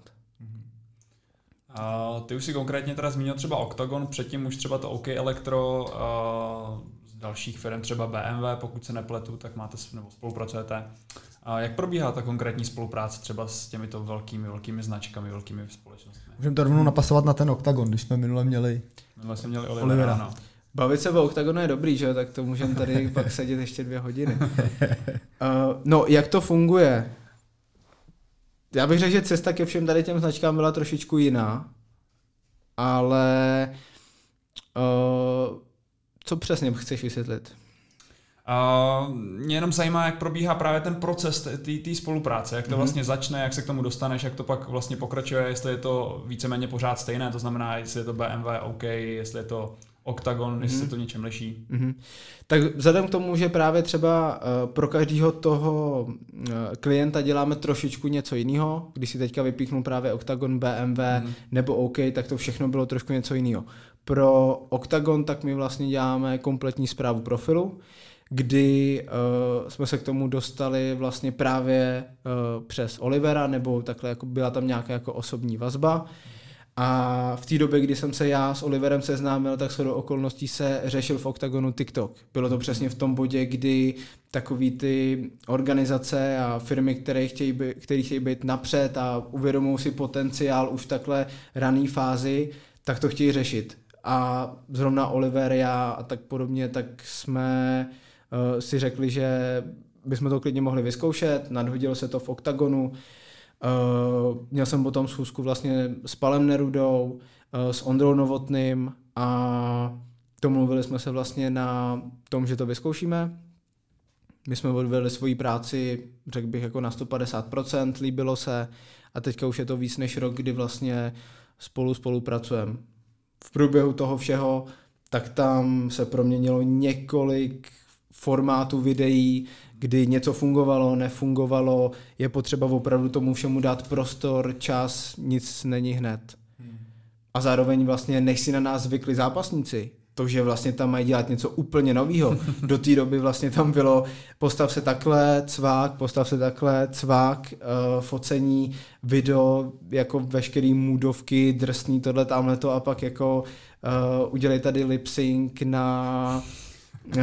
A ty už si konkrétně teda zmínil třeba Octagon, předtím už třeba to OK Electro, z dalších firm, třeba BMW, pokud se nepletu, tak máte nebo spolupracujete. A jak probíhá ta konkrétní spolupráce třeba s těmito velkými, velkými značkami, velkými společnostmi? Můžeme to rovnou napasovat na ten Octagon, když jsme minule měli Minule jsme měli Olivera, Olivera. No. Bavit se o OKTAGONu je dobrý, že tak to můžeme tady pak sedět ještě dvě hodiny. Uh, no, jak to funguje? Já bych řekl, že cesta ke všem tady těm značkám byla trošičku jiná, ale uh, co přesně chceš vysvětlit? Uh, mě jenom zajímá, jak probíhá právě ten proces té spolupráce, jak to mm-hmm. vlastně začne, jak se k tomu dostaneš, jak to pak vlastně pokračuje, jestli je to víceméně pořád stejné, to znamená, jestli je to BMW OK, jestli je to Octagon, mm-hmm. jestli to něčem liší. Mm-hmm. Tak vzhledem k tomu, že právě třeba uh, pro každého toho uh, klienta děláme trošičku něco jiného, když si teďka vypíchnu právě Octagon, BMW mm-hmm. nebo OK, tak to všechno bylo trošku něco jiného. Pro Octagon tak my vlastně děláme kompletní zprávu profilu, kdy uh, jsme se k tomu dostali vlastně právě uh, přes Olivera, nebo takhle jako byla tam nějaká jako osobní vazba. A v té době, kdy jsem se já s Oliverem seznámil, tak do okolností se řešil v OKTAGONu TikTok. Bylo to přesně v tom bodě, kdy takový ty organizace a firmy, které chtějí, být, které chtějí být napřed a uvědomují si potenciál už v takhle rané fázi, tak to chtějí řešit. A zrovna Oliver, já a tak podobně, tak jsme uh, si řekli, že bychom to klidně mohli vyzkoušet, nadhodilo se to v OKTAGONu, Uh, měl jsem potom schůzku vlastně s Palem Nerudou, uh, s Ondrou Novotným a domluvili jsme se vlastně na tom, že to vyzkoušíme. My jsme odvedli svoji práci, řekl bych, jako na 150%, líbilo se a teďka už je to víc než rok, kdy vlastně spolu spolupracujeme. V průběhu toho všeho tak tam se proměnilo několik formátů videí, kdy něco fungovalo, nefungovalo, je potřeba opravdu tomu všemu dát prostor, čas, nic není hned. A zároveň vlastně, než si na nás zvykli zápasníci, to, že vlastně tam mají dělat něco úplně nového. Do té doby vlastně tam bylo postav se takhle, cvák, postav se takhle, cvák, uh, focení, video, jako veškerý můdovky, drsný tohle, tamhle to a pak jako uh, udělej tady lip sync na uh,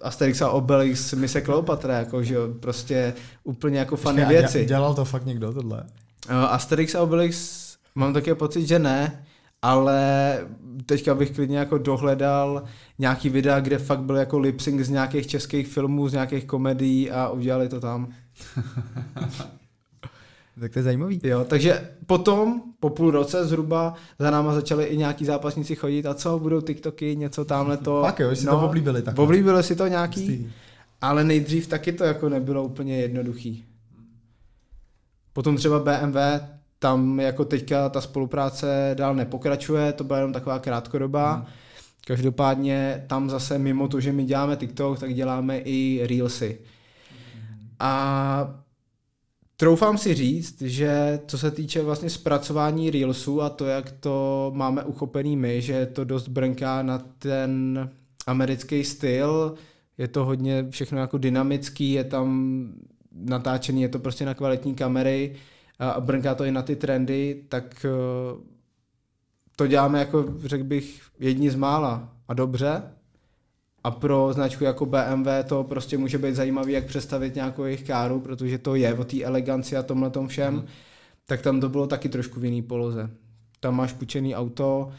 Asterix a Obelix mise Kleopatra, jako, že prostě úplně jako fany věci. Dělal to fakt někdo tohle? Uh, Asterix a Obelix mám taky pocit, že ne, ale teďka bych klidně jako dohledal nějaký videa, kde fakt byl jako lip sync z nějakých českých filmů, z nějakých komedií a udělali to tam. Tak to je zajímavý. Jo, takže potom, po půl roce zhruba, za náma začali i nějaký zápasníci chodit a co, budou TikToky, něco tamhle to. Fakt jo, si no, to oblíbili tak. Oblíbili si to nějaký, Stý. ale nejdřív taky to jako nebylo úplně jednoduchý. Potom třeba BMW, tam jako teďka ta spolupráce dál nepokračuje, to byla jenom taková krátkodobá. Hmm. Každopádně tam zase mimo to, že my děláme TikTok, tak děláme i Reelsy. Hmm. A Troufám si říct, že co se týče vlastně zpracování Reelsů a to, jak to máme uchopený my, že to dost brnká na ten americký styl, je to hodně všechno jako dynamický, je tam natáčený, je to prostě na kvalitní kamery a brnká to i na ty trendy, tak eh, to děláme jako, řekl bych, jedni z mála. A dobře A pro značku jako BMW to prostě může být zajímavý, jak představit nějakou jejich káru, protože to je o té eleganci a tomhle tom všem. Mm. Tak tam to bylo taky trošku v jiný poloze. Tam máš půjčený auto,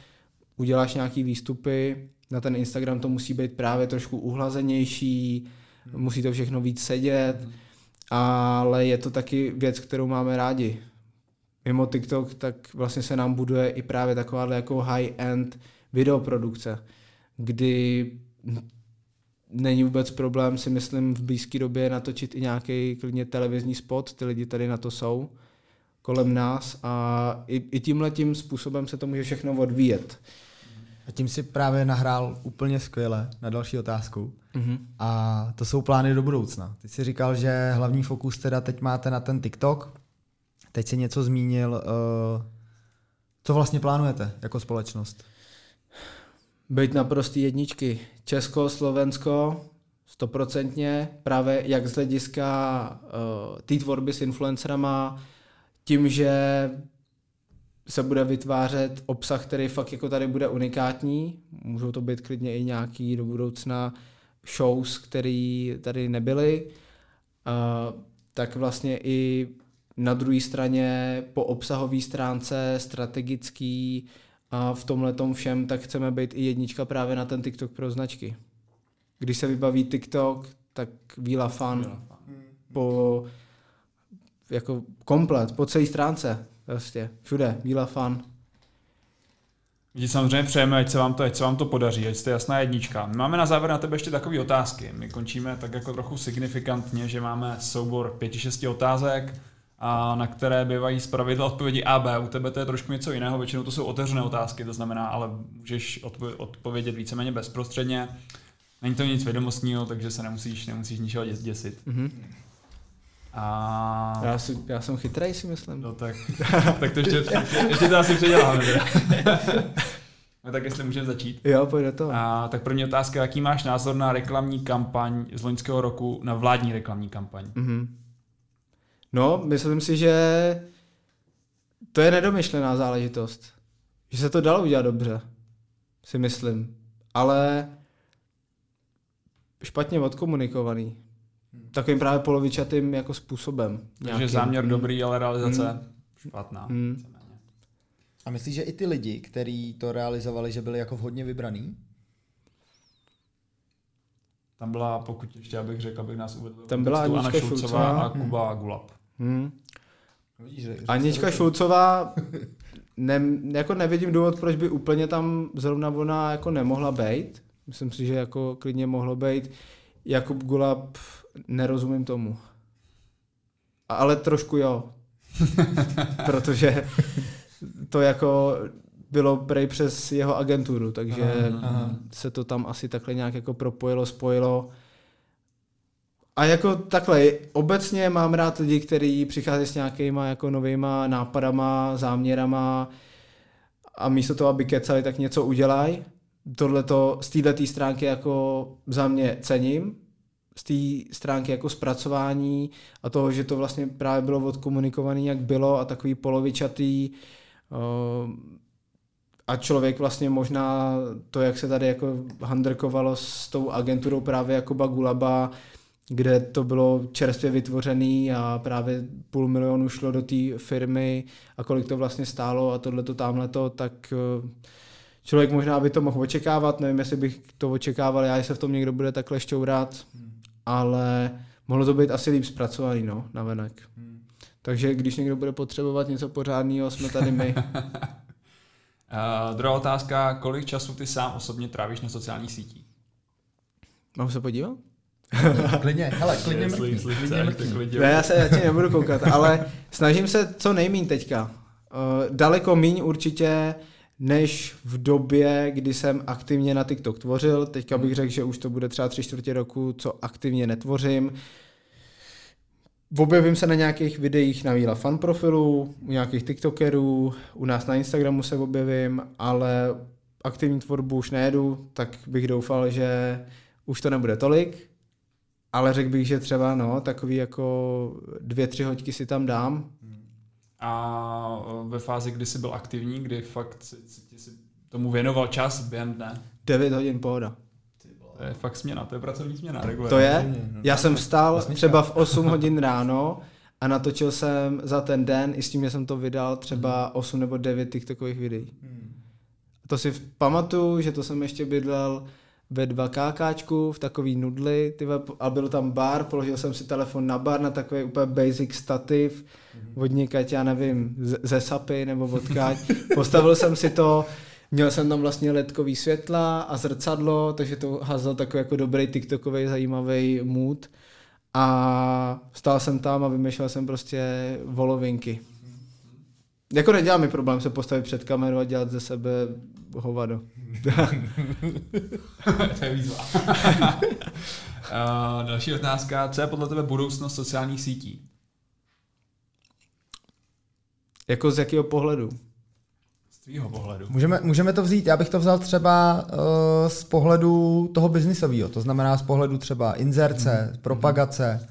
uděláš nějaký výstupy, na ten Instagram to musí být právě trošku uhlazenější, mm. musí to všechno víc sedět, mm. ale je to taky věc, kterou máme rádi. Mimo TikTok, tak vlastně se nám buduje i právě taková jako high-end videoprodukce, kdy není vůbec problém si myslím v blízké době natočit i nějaký klidně televizní spot, ty lidi tady na to jsou kolem nás a i, i tímhle tím způsobem se to může všechno odvíjet. A tím si právě nahrál úplně skvěle na další otázku. Mm-hmm. A to jsou plány do budoucna. Ty jsi říkal, že hlavní fokus teda teď máte na ten TikTok. Teď si něco zmínil. Uh, co vlastně plánujete jako společnost? Být na prostý jedničky. Česko, Slovensko, stoprocentně, právě jak z hlediska uh, té tvorby s influencerama, tím, že se bude vytvářet obsah, který fakt jako tady bude unikátní. Můžou to být klidně i nějaký do budoucna shows, které tady nebyly. Uh, tak vlastně i na druhé straně po obsahové stránce strategický a v tomhle všem, tak chceme být i jednička právě na ten TikTok pro značky. Když se vybaví TikTok, tak Vila Fan po jako komplet, po celé stránce, prostě, všude, Vila Fan. Samozřejmě přejeme, ať se, vám to, ať se vám to podaří, ať jste jasná jednička. My máme na závěr na tebe ještě takové otázky. My končíme tak jako trochu signifikantně, že máme soubor pěti, šesti otázek, a na které bývají zpravidla odpovědi A, B. U tebe to je trošku něco jiného, většinou to jsou otevřené otázky, to znamená, ale můžeš odpovědět víceméně bezprostředně. Není to nic vědomostního, takže se nemusíš, nemusíš ničeho děsit. Mm-hmm. A... Já, si, já jsem chytrý, si myslím. No tak, tak to ještě, ještě to asi předěláme. No tak jestli můžeme začít. Jo, pojď to. A, tak první otázka, jaký máš názor na reklamní kampaň z loňského roku, na vládní reklamní kampaň? Mm-hmm. No, myslím si, že to je nedomyšlená záležitost. Že se to dalo udělat dobře, si myslím. Ale špatně odkomunikovaný. Hmm. Takovým právě polovičatým jako způsobem. Takže záměr hmm. dobrý, ale realizace hmm. špatná. Hmm. A myslíš, že i ty lidi, kteří to realizovali, že byli jako vhodně vybraný? Tam byla, pokud ještě abych řekl, abych nás uvedl, tam byla Anička Šulcová a Kuba hmm. Gulab. Hmm. Anička Šulcová, ne, jako nevidím důvod, proč by úplně tam zrovna ona jako nemohla být. Myslím si, že jako klidně mohlo být. Jakub Gulab, nerozumím tomu. Ale trošku jo. Protože to jako bylo prej přes jeho agenturu, takže aha, aha. se to tam asi takhle nějak jako propojilo, spojilo. A jako takhle, obecně mám rád lidi, kteří přichází s nějakýma jako novýma nápadama, záměrama a místo toho, aby kecali, tak něco udělají. Tohle to z této stránky jako za mě cením, z té stránky jako zpracování a toho, že to vlastně právě bylo odkomunikované, jak bylo a takový polovičatý uh, a člověk vlastně možná to, jak se tady jako handrkovalo s tou agenturou právě jako Bagulaba, kde to bylo čerstvě vytvořený a právě půl milionu šlo do té firmy a kolik to vlastně stálo a tohle to tamhle to, tak eh, člověk možná by to mohl očekávat, nevím, jestli bych to očekával, já se v tom někdo bude takhle šťourat, hmm. ale mohlo to být asi líp zpracovaný, no, navenek. Hmm. Takže když někdo bude potřebovat něco pořádného, jsme tady my. uh, druhá otázka, kolik času ty sám osobně trávíš na sociálních sítích? Mám se podívat? klidně, hele, klidně mrkni, klidně mrkni. Ne, já se já nebudu koukat, ale snažím se co nejmín teďka. Uh, daleko míň určitě, než v době, kdy jsem aktivně na TikTok tvořil. Teďka bych řekl, že už to bude třeba tři čtvrtě roku, co aktivně netvořím. Objevím se na nějakých videích na Víla fan profilu, u nějakých TikTokerů, u nás na Instagramu se objevím, ale aktivní tvorbu už nejedu, tak bych doufal, že už to nebude tolik, ale řekl bych, že třeba no, takový jako dvě, tři hoďky si tam dám. A ve fázi, kdy jsi byl aktivní, kdy fakt si, si, si tomu věnoval čas během dne? 9 hodin pohoda. To je fakt směna, to je pracovní směna. Regulárně. To je? Já jsem vstal Vlastně třeba v 8 hodin ráno a natočil jsem za ten den i s tím, že jsem to vydal třeba 8 nebo 9 TikTokových videí. To si pamatuju, že to jsem ještě bydlel ve 2 KKčku v takový nudli tyhle, a byl tam bar, položil jsem si telefon na bar na takový úplně basic stativ od někať, já nevím, ze sapy nebo odkaď. Postavil jsem si to, měl jsem tam vlastně ledkový světla a zrcadlo, takže to házel takový jako dobrý TikTokový zajímavý mood. A stál jsem tam a vymýšlel jsem prostě volovinky. Jako nedělá mi problém se postavit před kameru a dělat ze sebe hovado. to je výzva. uh, další otázka. Co je podle tebe budoucnost sociálních sítí? Jako z jakého pohledu? Z tvýho pohledu. Můžeme, můžeme to vzít, já bych to vzal třeba uh, z pohledu toho biznisového, to znamená z pohledu třeba inzerce, Mhm. propagace,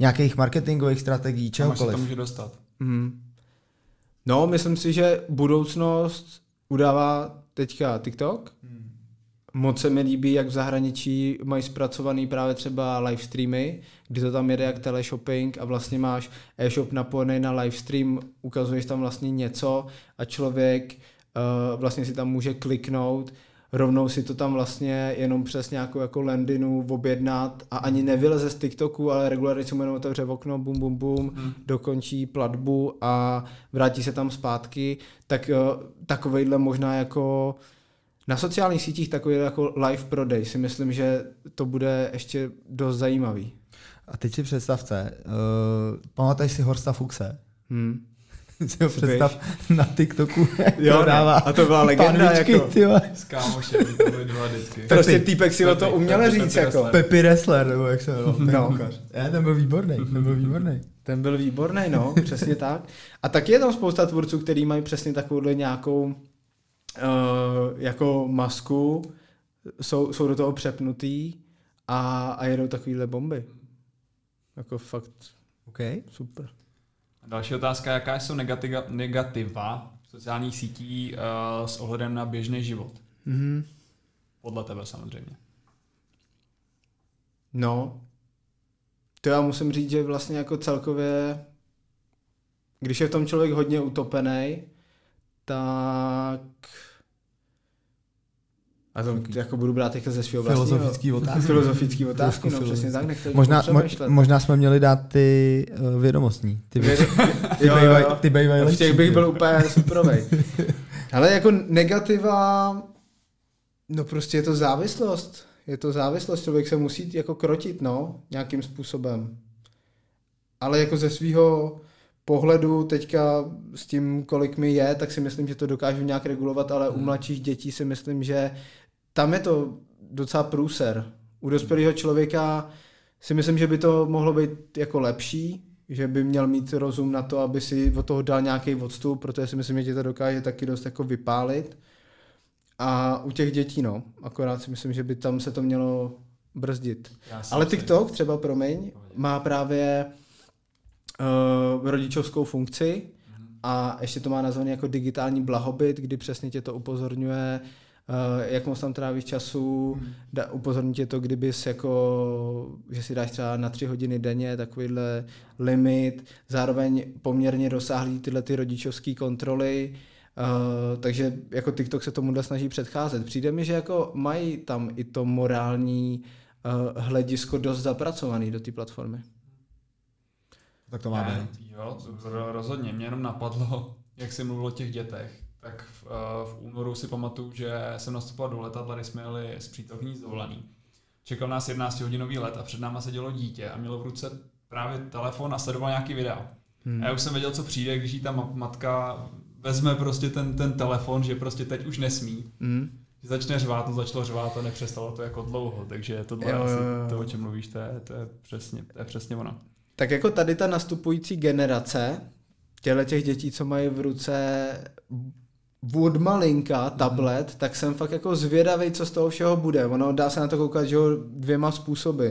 nějakých marketingových strategií, Kam až se to čehokoliv. může dostat? Hmm. No, myslím si, že budoucnost udává teďka TikTok. Moc se mi líbí, jak v zahraničí mají zpracovaný právě třeba live streamy, kdy to tam jede jak teleshopping a vlastně máš e-shop napojený na live stream, ukazuješ tam vlastně něco a člověk uh, vlastně si tam může kliknout, rovnou si to tam vlastně jenom přes nějakou jako landinu objednat a ani nevyleze z TikToku, ale regulárně si mu jenom otevře okno, bum, bum, bum, Hmm. dokončí platbu a vrátí se tam zpátky, tak uh, takovejhle možná jako na sociálních sítích takový jako live prodej si myslím, že to bude ještě dost zajímavý. A teď si představte, uh, pamatuješ si Horsta Fuxe? Hmm. si ho představ na TikToku, jak Jo, prodává a to byla legenda, panvičky, jako. ty vole. S kámošem, to byly dva vždycky. Prostě týpek si o to uměl Pepi, říct, Pepi jako. Pepi Wrestler, nebo jak se jmenuje. No. No. Ne, ten byl výborný, ten byl výborný. Ten byl výborný, no, přesně tak. A taky je tam spousta tvůrců, který mají přesně takovouhle nějakou uh, jako masku, jsou, jsou do toho přepnutý a, a jedou takovýhle bomby. Jako fakt Okay. super. Další otázka, jaká jsou negativa, negativa sociálních sítí uh, s ohledem na běžný život? Mhm. Podle tebe samozřejmě. No, to já musím říct, že vlastně jako celkově, když je v tom člověk hodně utopený, tak a to jako budu brát teďka ze svého vlastního. Filozofický otázky. Filozofický otázky, no přesně tak, Možná, mo, možná jsme měli dát ty uh, vědomostní. Ty, ty, jo, jo, bejvaj, jo. ty bejvaj V lepší, těch bych ty. byl úplně superovej. Ale jako negativa, no prostě je to závislost. Je to závislost, člověk se musí jako krotit, no, nějakým způsobem. Ale jako ze svého pohledu teďka s tím, kolik mi je, tak si myslím, že to dokážu nějak regulovat, ale u mladších dětí si myslím, že tam je to docela průser. U dospělého člověka si myslím, že by to mohlo být jako lepší, že by měl mít rozum na to, aby si od toho dal nějaký odstup, protože si myslím, že tě to dokáže taky dost jako vypálit. A u těch dětí, no, akorát si myslím, že by tam se to mělo brzdit. Ale TikTok třeba, promiň, má právě uh, rodičovskou funkci a ještě to má nazvaný jako digitální blahobyt, kdy přesně tě to upozorňuje, uh, jak moc tam trávíš času, da, upozorní tě to, kdybys jako, že si dáš třeba na tři hodiny denně takovýhle limit, zároveň poměrně dosáhlý tyhle ty rodičovské kontroly, Uh, takže jako TikTok se tomuhle snaží předcházet. Přijde mi, že jako mají tam i to morální uh, hledisko dost zapracovaný do té platformy. Tak to Ne, máme. jo, ro- rozhodně. Mě jenom napadlo, jak jsi mluvil o těch dětech. Tak v, uh, v únoru si pamatuju, že jsem nastupoval do letadla, kdy jsme jeli s přítelkyní z dovolený. Čekal nás 11-hodinový let a před náma sedělo dítě a mělo v ruce právě telefon a sledoval nějaký videa. Hmm. A já už jsem věděl, co přijde, když jí ta ma- matka vezme prostě ten, ten telefon, že prostě teď už nesmí. Hmm. Že začne řvát, no začalo řvát a nepřestalo to jako dlouho, takže tohle Jo, jo, asi jo, to, o čem mluvíš, to je, to je, přesně, to je přesně ono. Tak jako tady ta nastupující generace, těle těch dětí, co mají v ruce od malinka tablet, tak jsem fakt jako zvědavý, co z toho všeho bude. Ono dá se na to koukat, že jo, dvěma způsoby.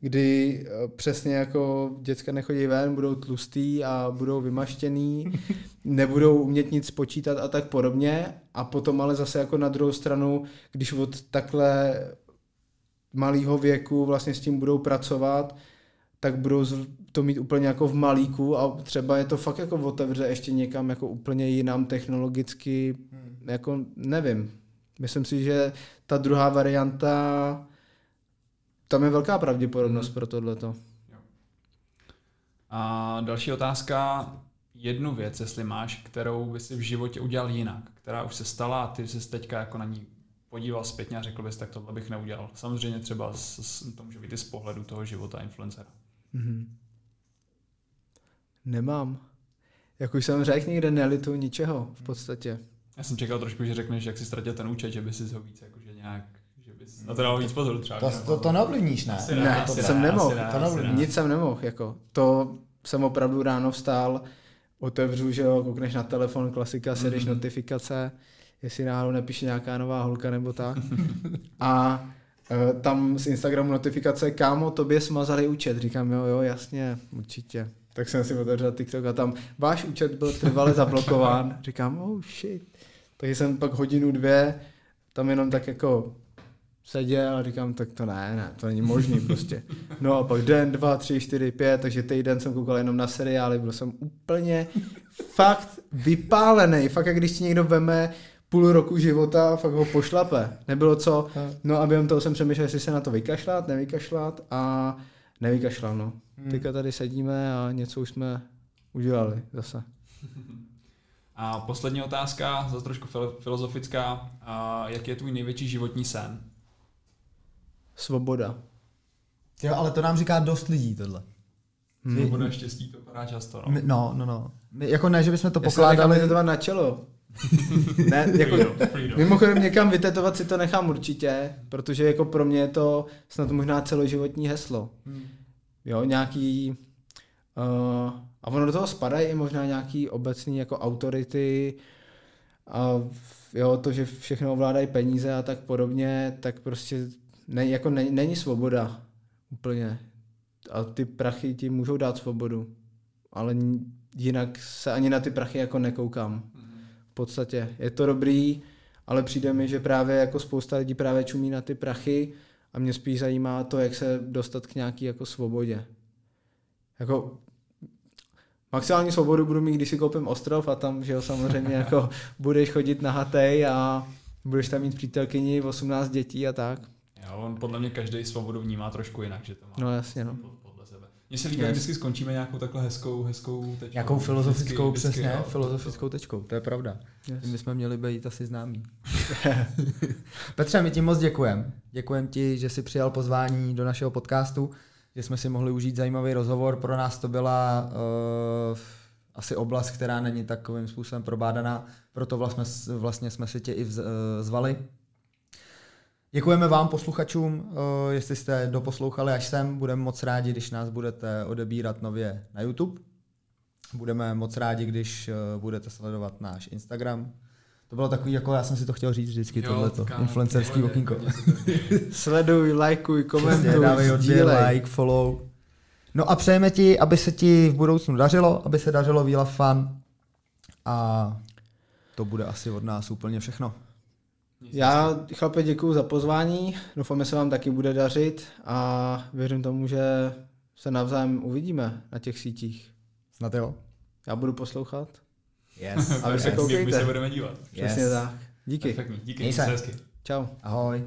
Kdy eh, přesně jako děcka nechodí ven, budou tlustý a budou vymaštěný, nebudou umět nic spočítat a tak podobně. A potom ale zase jako na druhou stranu, když od takhle malého věku vlastně s tím budou pracovat, tak budou to mít úplně jako v malíku a třeba je to fakt jako otevře ještě někam jako úplně jinam technologicky, hmm. jako nevím. Myslím si, že ta druhá varianta, tam je velká pravděpodobnost hmm. pro tohleto. A další otázka, jednu věc, jestli máš, kterou by si v životě udělal jinak, která už se stala a ty jsi teďka jako na ní podíval zpětně a řekl bys, tak tohle bych neudělal. Samozřejmě třeba z, z, to může být i z pohledu toho života influencera. Mm-hmm. Nemám. Jak už jsem řekl, nikde nelitu ničeho v podstatě. Já jsem čekal trošku, že řekneš, jak si ztratil ten účet, že by si ho víc jakože nějak že bys na to dal víc pozor třeba. To, to, to neovlivníš, ne? ne, ne to jsem nemohl. Nic jsem nemohl. Jako. To jsem opravdu ráno vstál, otevřu, že jo, koukneš na telefon, klasika, sedíš mm-hmm. notifikace, jestli náhodou nepíše nějaká nová holka nebo tak. A tam z Instagramu notifikace, kámo, tobě smazali účet. Říkám, jo, jo, jasně, určitě. Tak jsem si otevřel TikTok a tam váš účet byl trvale zablokován. Říkám, oh shit. Takže jsem pak hodinu, dvě tam jenom tak jako seděl a říkám, tak to ne, ne, to není možný prostě. No a pak den, dva, tři, čtyři, pět, takže týden jsem koukal jenom na seriály, byl jsem úplně fakt vypálený, fakt jak když si někdo veme půl roku života, fakt ho pošlape. Nebylo co, no a během toho jsem přemýšlel, jestli se na to vykašlat, nevykašlat a nevykašlal, no. Hmm. Teďka tady sedíme a něco už jsme udělali zase. A poslední otázka, zase trošku filozofická. A jaký je tvůj největší životní sen? Svoboda. Jo, ale to nám říká dost lidí tohle. Hmm. Svoboda štěstí to padá často, no. My, no, no, no. My, jako ne, že bychom to pokládali... Jestli to na čelo. Ne, jako, mimochodem někam vytetovat si to nechám určitě, protože jako pro mě je to snad možná celoživotní heslo. Hmm. Jo, nějaký... Uh, a ono do toho spadají i možná nějaký obecný jako autority a jo, to, že všechno ovládají peníze a tak podobně, tak prostě ne, jako ne, není svoboda úplně. A ty prachy ti můžou dát svobodu. Ale jinak se ani na ty prachy jako nekoukám. V podstatě je to dobrý, ale přijde mi, že právě jako spousta lidí právě čumí na ty prachy a mě spíš zajímá to, jak se dostat k nějaký jako svobodě. Jako maximální svobodu budu mít, když si koupím ostrov a tam, že jo, samozřejmě jako budeš chodit na hatej a budeš tam mít přítelkyni, 18 dětí a tak. Jo, on podle mě každý svobodu vnímá trošku jinak, že to má. No jasně, no. Mně se líbí, yes. vždycky skončíme nějakou takhle hezkou, hezkou tečkou. Nějakou filozofickou, vždycky, přesně, vždycky, filozofickou tečkou, to je pravda. Yes. My jsme měli být asi známí. Petře, my ti moc děkujem. Děkujem ti, že jsi přijal pozvání do našeho podcastu, že jsme si mohli užít zajímavý rozhovor. Pro nás to byla uh, asi oblast, která není takovým způsobem probádaná, proto vlastně, vlastně jsme si tě i vz, uh, zvali. Děkujeme vám, posluchačům, eh, jestli jste doposlouchali až sem. Budeme moc rádi, když nás budete odebírat nově na YouTube. Budeme moc rádi, když eh, budete sledovat náš Instagram. To bylo takový, jako já jsem si to chtěl říct vždycky, jo, tohleto, kámo, influencerský okýnko. Sleduj, lajkuj, komentuj, dávej odběr, like, follow. No a přejeme ti, aby se ti v budoucnu dařilo, aby se dařilo Vila Fan. A to bude asi od nás úplně všechno. Já, chlape, děkuji za pozvání. Doufám, že se vám taky bude dařit a věřím tomu, že se navzájem uvidíme na těch sítích. Snad jo. Já budu poslouchat. Yes. A vy se koukejte. My se budeme dívat. Přesně yes. tak. Díky. Perfektní. Díky. Měj se. Čau. Ahoj.